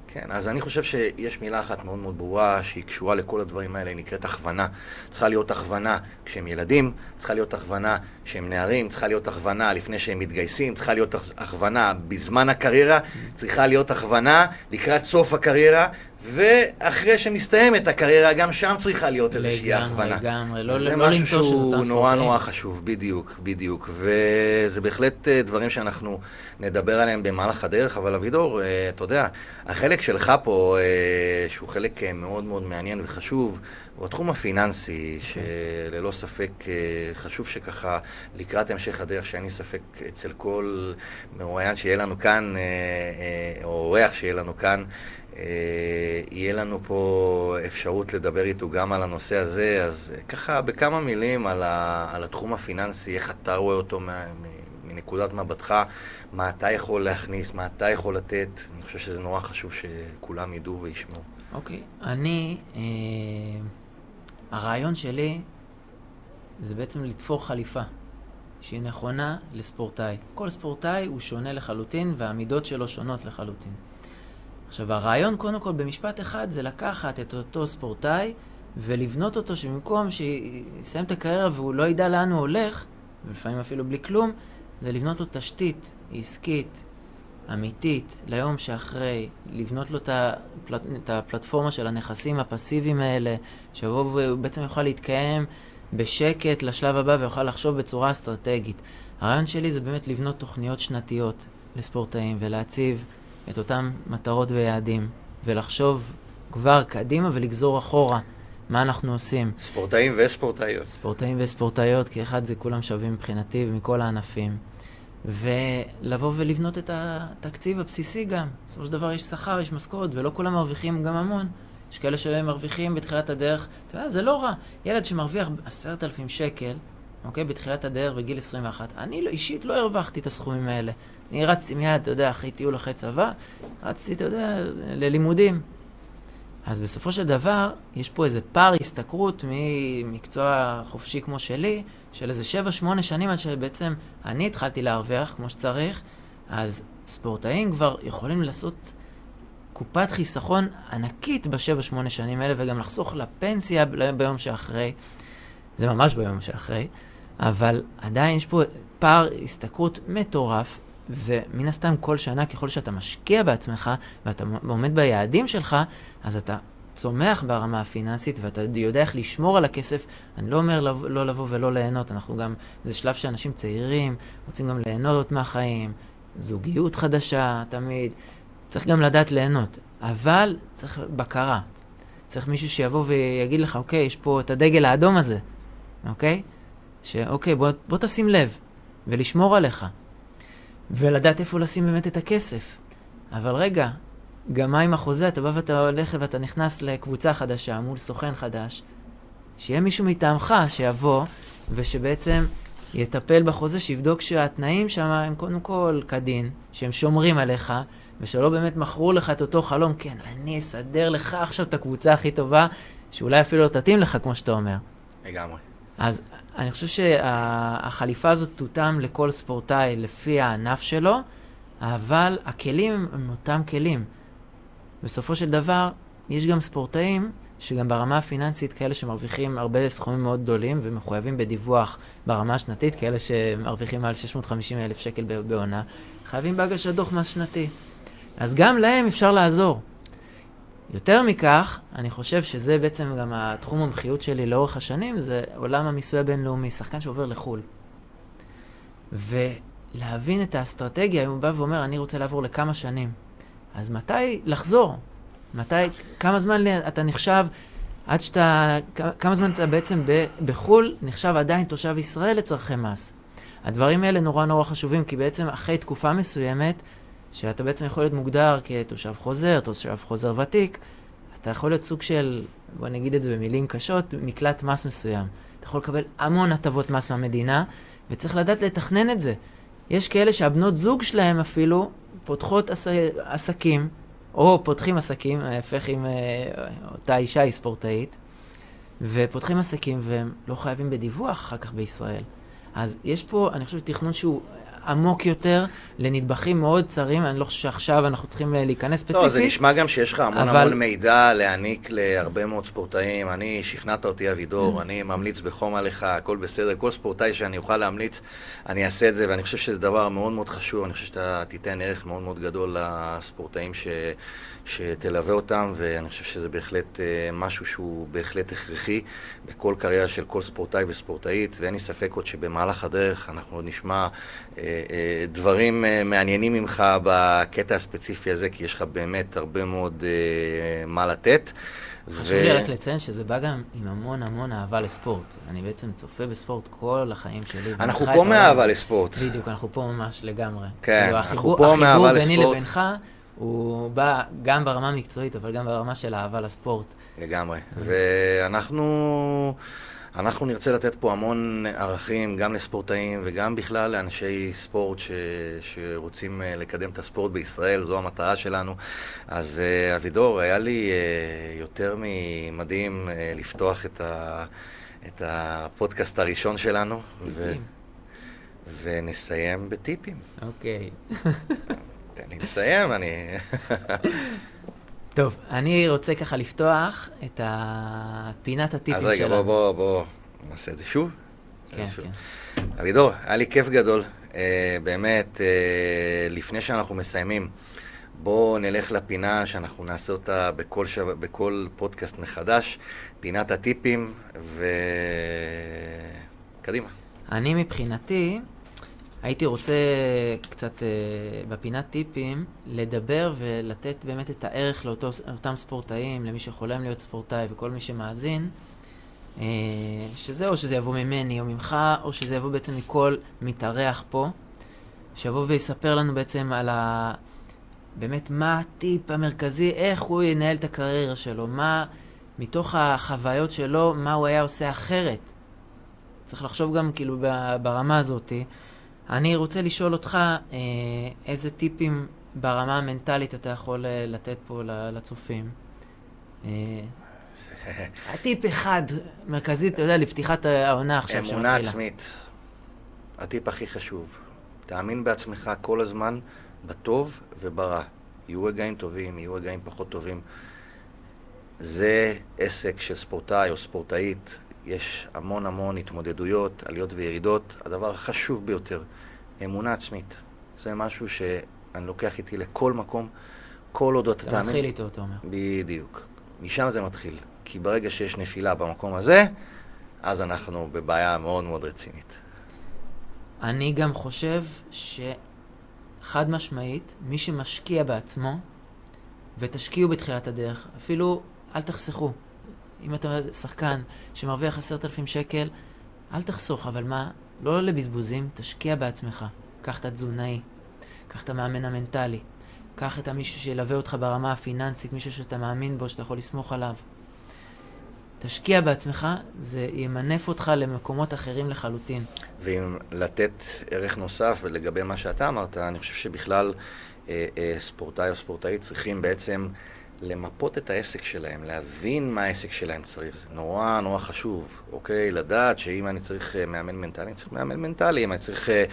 כן, אז אני חושב שיש מילה אחת מאוד מאוד ברורה שהיא קשורה לכל הדברים האלה, היא נקראת הכוונה. צריכה להיות הכוונה כשהם ילדים, צריכה להיות הכוונה כשהם נערים, צריכה להיות הכוונה לפני שהם מתגייסים, צריכה להיות הכוונה בזמן הקריירה, צריכה להיות הכוונה לקראת סוף הקריירה, ואחרי שמסתיימת הקריירה, גם שם צריכה להיות איזושהי הכוונה. לגמרי, לא אותם ספורטאים. זה משהו שהוא נורא נורא חשוב, בדיוק, בדיוק. וזה בהחלט אה, דברים שאנחנו נדבר עליהם במהלך הדרך, אבל אבידור, אה, אתה יודע, החלק שלך פה, אה, שהוא חלק מאוד מאוד מעניין וחשוב, הוא התחום הפיננסי, שללא ספק חשוב שככה, לקראת המשך הדרך, שאין לי ספק אצל כל מרואיין שיהיה לנו כאן, או אורח שיהיה לנו כאן, יהיה לנו פה אפשרות לדבר איתו גם על הנושא הזה, אז ככה בכמה מילים על, ה, על התחום הפיננסי, איך אתה רואה אותו מנקודת מבטך, מה אתה יכול להכניס, מה אתה יכול לתת, אני חושב שזה נורא חשוב שכולם ידעו וישמעו. אוקיי, okay. אני, אה, הרעיון שלי זה בעצם לתפור חליפה. שהיא נכונה לספורטאי. כל ספורטאי הוא שונה לחלוטין והמידות שלו שונות לחלוטין. עכשיו, הרעיון, קודם כל, במשפט אחד, זה לקחת את אותו ספורטאי ולבנות אותו שבמקום שיסיים את הקריירה והוא לא ידע לאן הוא הולך, ולפעמים אפילו בלי כלום, זה לבנות לו תשתית עסקית, אמיתית, ליום שאחרי, לבנות לו את, הפלט, את הפלטפורמה של הנכסים הפסיביים האלה, שבו הוא בעצם יוכל להתקיים בשקט לשלב הבא ויוכל לחשוב בצורה אסטרטגית. הרעיון שלי זה באמת לבנות תוכניות שנתיות לספורטאים ולהציב את אותן מטרות ויעדים, ולחשוב כבר קדימה ולגזור אחורה מה אנחנו עושים. ספורטאים וספורטאיות. ספורטאים וספורטאיות, כי אחד זה כולם שווים מבחינתי ומכל הענפים. ולבוא ולבנות את התקציב הבסיסי גם. בסופו של דבר יש שכר, יש משכורת, ולא כולם מרוויחים גם המון. יש כאלה שמרוויחים בתחילת הדרך, אתה יודע, זה לא רע. ילד שמרוויח עשרת אלפים שקל, אוקיי, בתחילת הדרך בגיל 21, אני לא, אישית לא הרווחתי את הסכומים האלה. אני רצתי מיד, אתה יודע, אחרי טיול אחרי צבא, רצתי, אתה יודע, ללימודים. אז בסופו של דבר, יש פה איזה פער השתכרות ממקצוע חופשי כמו שלי, של איזה 7-8 שנים עד שבעצם אני התחלתי להרוויח כמו שצריך, אז ספורטאים כבר יכולים לעשות קופת חיסכון ענקית בשבע-שמונה שנים האלה, וגם לחסוך לפנסיה ביום שאחרי. זה ממש ביום שאחרי, אבל עדיין יש פה פער השתכרות מטורף, ומן הסתם כל שנה ככל שאתה משקיע בעצמך ואתה עומד ביעדים שלך, אז אתה צומח ברמה הפיננסית ואתה יודע איך לשמור על הכסף, אני לא אומר לא לבוא ולא ליהנות, אנחנו גם, זה שלב שאנשים צעירים רוצים גם ליהנות מהחיים, זוגיות חדשה תמיד, צריך גם לדעת ליהנות, אבל צריך בקרה, צריך מישהו שיבוא ויגיד לך, אוקיי, יש פה את הדגל האדום הזה, אוקיי? שאוקיי, בוא, בוא תשים לב, ולשמור עליך, ולדעת איפה לשים באמת את הכסף. אבל רגע, גם מה עם החוזה? אתה בא ואתה הולך ואתה נכנס לקבוצה חדשה מול סוכן חדש, שיהיה מישהו מטעמך שיבוא ושבעצם יטפל בחוזה, שיבדוק שהתנאים שם הם קודם כל כדין, שהם שומרים עליך, ושלא באמת מכרו לך את אותו חלום, כן, אני אסדר לך עכשיו את הקבוצה הכי טובה, שאולי אפילו לא תתאים לך, כמו שאתה אומר. לגמרי. אז אני חושב שהחליפה הזאת תותאם לכל ספורטאי לפי הענף שלו, אבל הכלים הם אותם כלים. בסופו של דבר, יש גם ספורטאים שגם ברמה הפיננסית, כאלה שמרוויחים הרבה סכומים מאוד גדולים ומחויבים בדיווח ברמה השנתית, כאלה שמרוויחים מעל 650 אלף שקל בעונה, חייבים בהגשת דוח מס שנתי. אז גם להם אפשר לעזור. יותר מכך, אני חושב שזה בעצם גם התחום המומחיות שלי לאורך השנים, זה עולם המיסוי הבינלאומי, שחקן שעובר לחו"ל. ולהבין את האסטרטגיה, אם הוא בא ואומר, אני רוצה לעבור לכמה שנים, אז מתי לחזור? מתי, כמה זמן אתה נחשב, עד שאתה, כמה זמן אתה בעצם בחו"ל נחשב עדיין תושב ישראל לצורכי מס. הדברים האלה נורא נורא חשובים, כי בעצם אחרי תקופה מסוימת, שאתה בעצם יכול להיות מוגדר כתושב חוזר, תושב חוזר ותיק, אתה יכול להיות סוג של, בוא נגיד את זה במילים קשות, מקלט מס מסוים. אתה יכול לקבל המון הטבות מס מהמדינה, וצריך לדעת לתכנן את זה. יש כאלה שהבנות זוג שלהם אפילו פותחות עס... עסקים, או פותחים עסקים, ההפך עם אה, אותה אישה היא ספורטאית, ופותחים עסקים והם לא חייבים בדיווח אחר כך בישראל. אז יש פה, אני חושב, תכנון שהוא עמוק יותר, לנדבכים מאוד צרים, אני לא חושב שעכשיו אנחנו צריכים אה, להיכנס ספציפית. לא, זה נשמע גם שיש לך המון אבל... המון מידע להעניק להרבה מאוד ספורטאים. אני, שכנעת אותי אבידור, mm. אני ממליץ בחום עליך, הכל בסדר. כל ספורטאי שאני אוכל להמליץ, אני אעשה את זה, ואני חושב שזה דבר מאוד מאוד חשוב. אני חושב שאתה תיתן ערך מאוד מאוד גדול לספורטאים ש... שתלווה אותם, ואני חושב שזה בהחלט אה, משהו שהוא בהחלט הכרחי בכל קריירה של כל ספורטאי וספורטאית, ואין לי ספק עוד שבמהלך הדרך אנחנו עוד נשמע אה, אה, דברים מעניינים ממך בקטע הספציפי הזה, כי יש לך באמת הרבה מאוד מה לתת. חשוב ו... לי רק לציין שזה בא גם עם המון המון אהבה לספורט. אני בעצם צופה בספורט כל החיים שלי. אנחנו פה מאהבה לספורט. בדיוק, אנחנו פה ממש לגמרי. כן, כאילו, אנחנו פה מאהבה לספורט. החיבור ביני לבינך הוא בא גם ברמה המקצועית, אבל גם ברמה של אהבה לספורט. לגמרי. ואנחנו... אנחנו נרצה לתת פה המון ערכים, גם לספורטאים וגם בכלל לאנשי ספורט ש... שרוצים אה, לקדם את הספורט בישראל, זו המטרה שלנו. אז אה, אבידור, היה לי אה, יותר ממדהים לפתוח את, ה... את הפודקאסט הראשון שלנו. ו... ונסיים בטיפים. אוקיי. תן לי לסיים, אני... טוב, אני רוצה ככה לפתוח את הפינת הטיפים שלנו. אז רגע, בוא, בוא, בוא נעשה את זה שוב. כן, שוב. כן. אבידור, היה לי כיף גדול. Uh, באמת, uh, לפני שאנחנו מסיימים, בואו נלך לפינה שאנחנו נעשה אותה בכל, שו... בכל פודקאסט מחדש, פינת הטיפים, וקדימה. אני מבחינתי, הייתי רוצה קצת אה, בפינת טיפים לדבר ולתת באמת את הערך לאותם ספורטאים, למי שחולם להיות ספורטאי וכל מי שמאזין, אה, שזה או שזה יבוא ממני או ממך, או שזה יבוא בעצם מכל מתארח פה, שיבוא ויספר לנו בעצם על ה... באמת מה הטיפ המרכזי, איך הוא ינהל את הקריירה שלו, מה מתוך החוויות שלו, מה הוא היה עושה אחרת. צריך לחשוב גם כאילו ברמה הזאתי. אני רוצה לשאול אותך, אה, איזה טיפים ברמה המנטלית אתה יכול אה, לתת פה לצופים? אה, הטיפ אחד, מרכזי, אתה יודע, לפתיחת העונה עכשיו שמתחילה. אמונה עצמית. הטיפ הכי חשוב. תאמין בעצמך כל הזמן, בטוב וברע. יהיו רגעים טובים, יהיו רגעים פחות טובים. זה עסק של ספורטאי או ספורטאית, יש המון המון התמודדויות, עליות וירידות. הדבר החשוב ביותר, אמונה עצמית. זה משהו שאני לוקח איתי לכל מקום, כל עוד אתה תאמין... אתה מתחיל איתו, אתה אומר. בדיוק. משם זה מתחיל. כי ברגע שיש נפילה במקום הזה, אז אנחנו בבעיה מאוד מאוד רצינית. אני גם חושב שחד משמעית, מי שמשקיע בעצמו, ותשקיעו בתחילת הדרך, אפילו אל תחסכו. אם אתה שחקן שמרוויח עשרת אלפים שקל, אל תחסוך, אבל מה? לא לבזבוזים, תשקיע בעצמך. קח את התזונאי, קח את המאמן המנטלי, קח את המישהו שילווה אותך ברמה הפיננסית, מישהו שאתה מאמין בו, שאתה יכול לסמוך עליו. תשקיע בעצמך, זה ימנף אותך למקומות אחרים לחלוטין. ואם לתת ערך נוסף לגבי מה שאתה אמרת, אני חושב שבכלל אה, אה, ספורטאי או ספורטאית צריכים בעצם למפות את העסק שלהם, להבין מה העסק שלהם צריך. זה נורא נורא חשוב, אוקיי? לדעת שאם אני צריך אה, מאמן מנטלי, אני צריך מאמן מנטלי. אם אני צריך אה,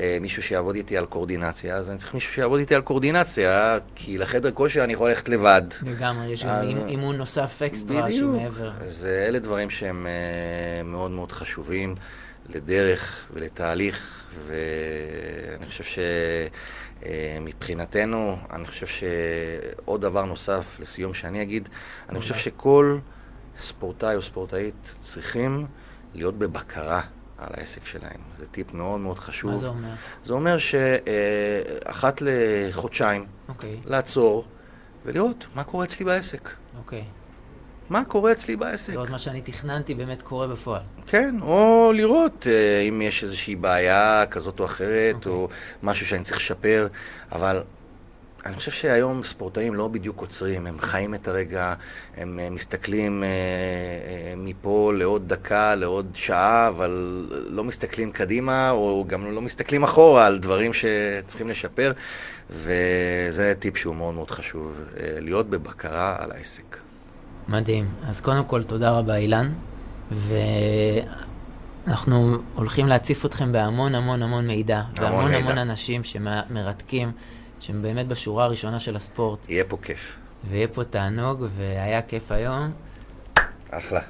אה, מישהו שיעבוד איתי על קורדינציה, אז אני צריך מישהו שיעבוד איתי על קורדינציה, כי לחדר כושר אני יכול ללכת לבד. לגמרי, יש אז... אימון נוסף אקסטרה שמעבר. אז אלה דברים שהם אה, מאוד מאוד חשובים לדרך ולתהליך, ואני חושב ש... אה, מבחינתנו, אני חושב שעוד דבר נוסף לסיום שאני אגיד, אני חושב שכל ספורטאי או ספורטאית צריכים להיות בבקרה על העסק שלהם. זה טיפ מאוד מאוד חשוב. מה זה אומר? זה אומר שאחת לחודשיים, okay. אוקיי. לעצור ולראות מה קורה אצלי בעסק. אוקיי. Okay. מה קורה אצלי בעסק. לראות מה שאני תכננתי באמת קורה בפועל. כן, או לראות אה, אם יש איזושהי בעיה כזאת או אחרת, okay. אוקיי. או משהו שאני צריך לשפר, אבל אני חושב שהיום ספורטאים לא בדיוק עוצרים, הם חיים את הרגע, הם אה, מסתכלים אה, אה, מפה לעוד דקה, לעוד שעה, אבל לא מסתכלים קדימה, או גם לא מסתכלים אחורה על דברים שצריכים לשפר, וזה טיפ שהוא מאוד מאוד חשוב, אה, להיות בבקרה על העסק. מדהים. אז קודם כל, תודה רבה, אילן. ואנחנו הולכים להציף אתכם בהמון המון המון מידע. המון והמון מידע. המון אנשים שמרתקים, שהם באמת בשורה הראשונה של הספורט. יהיה פה כיף. ויהיה פה תענוג, והיה כיף היום. אחלה.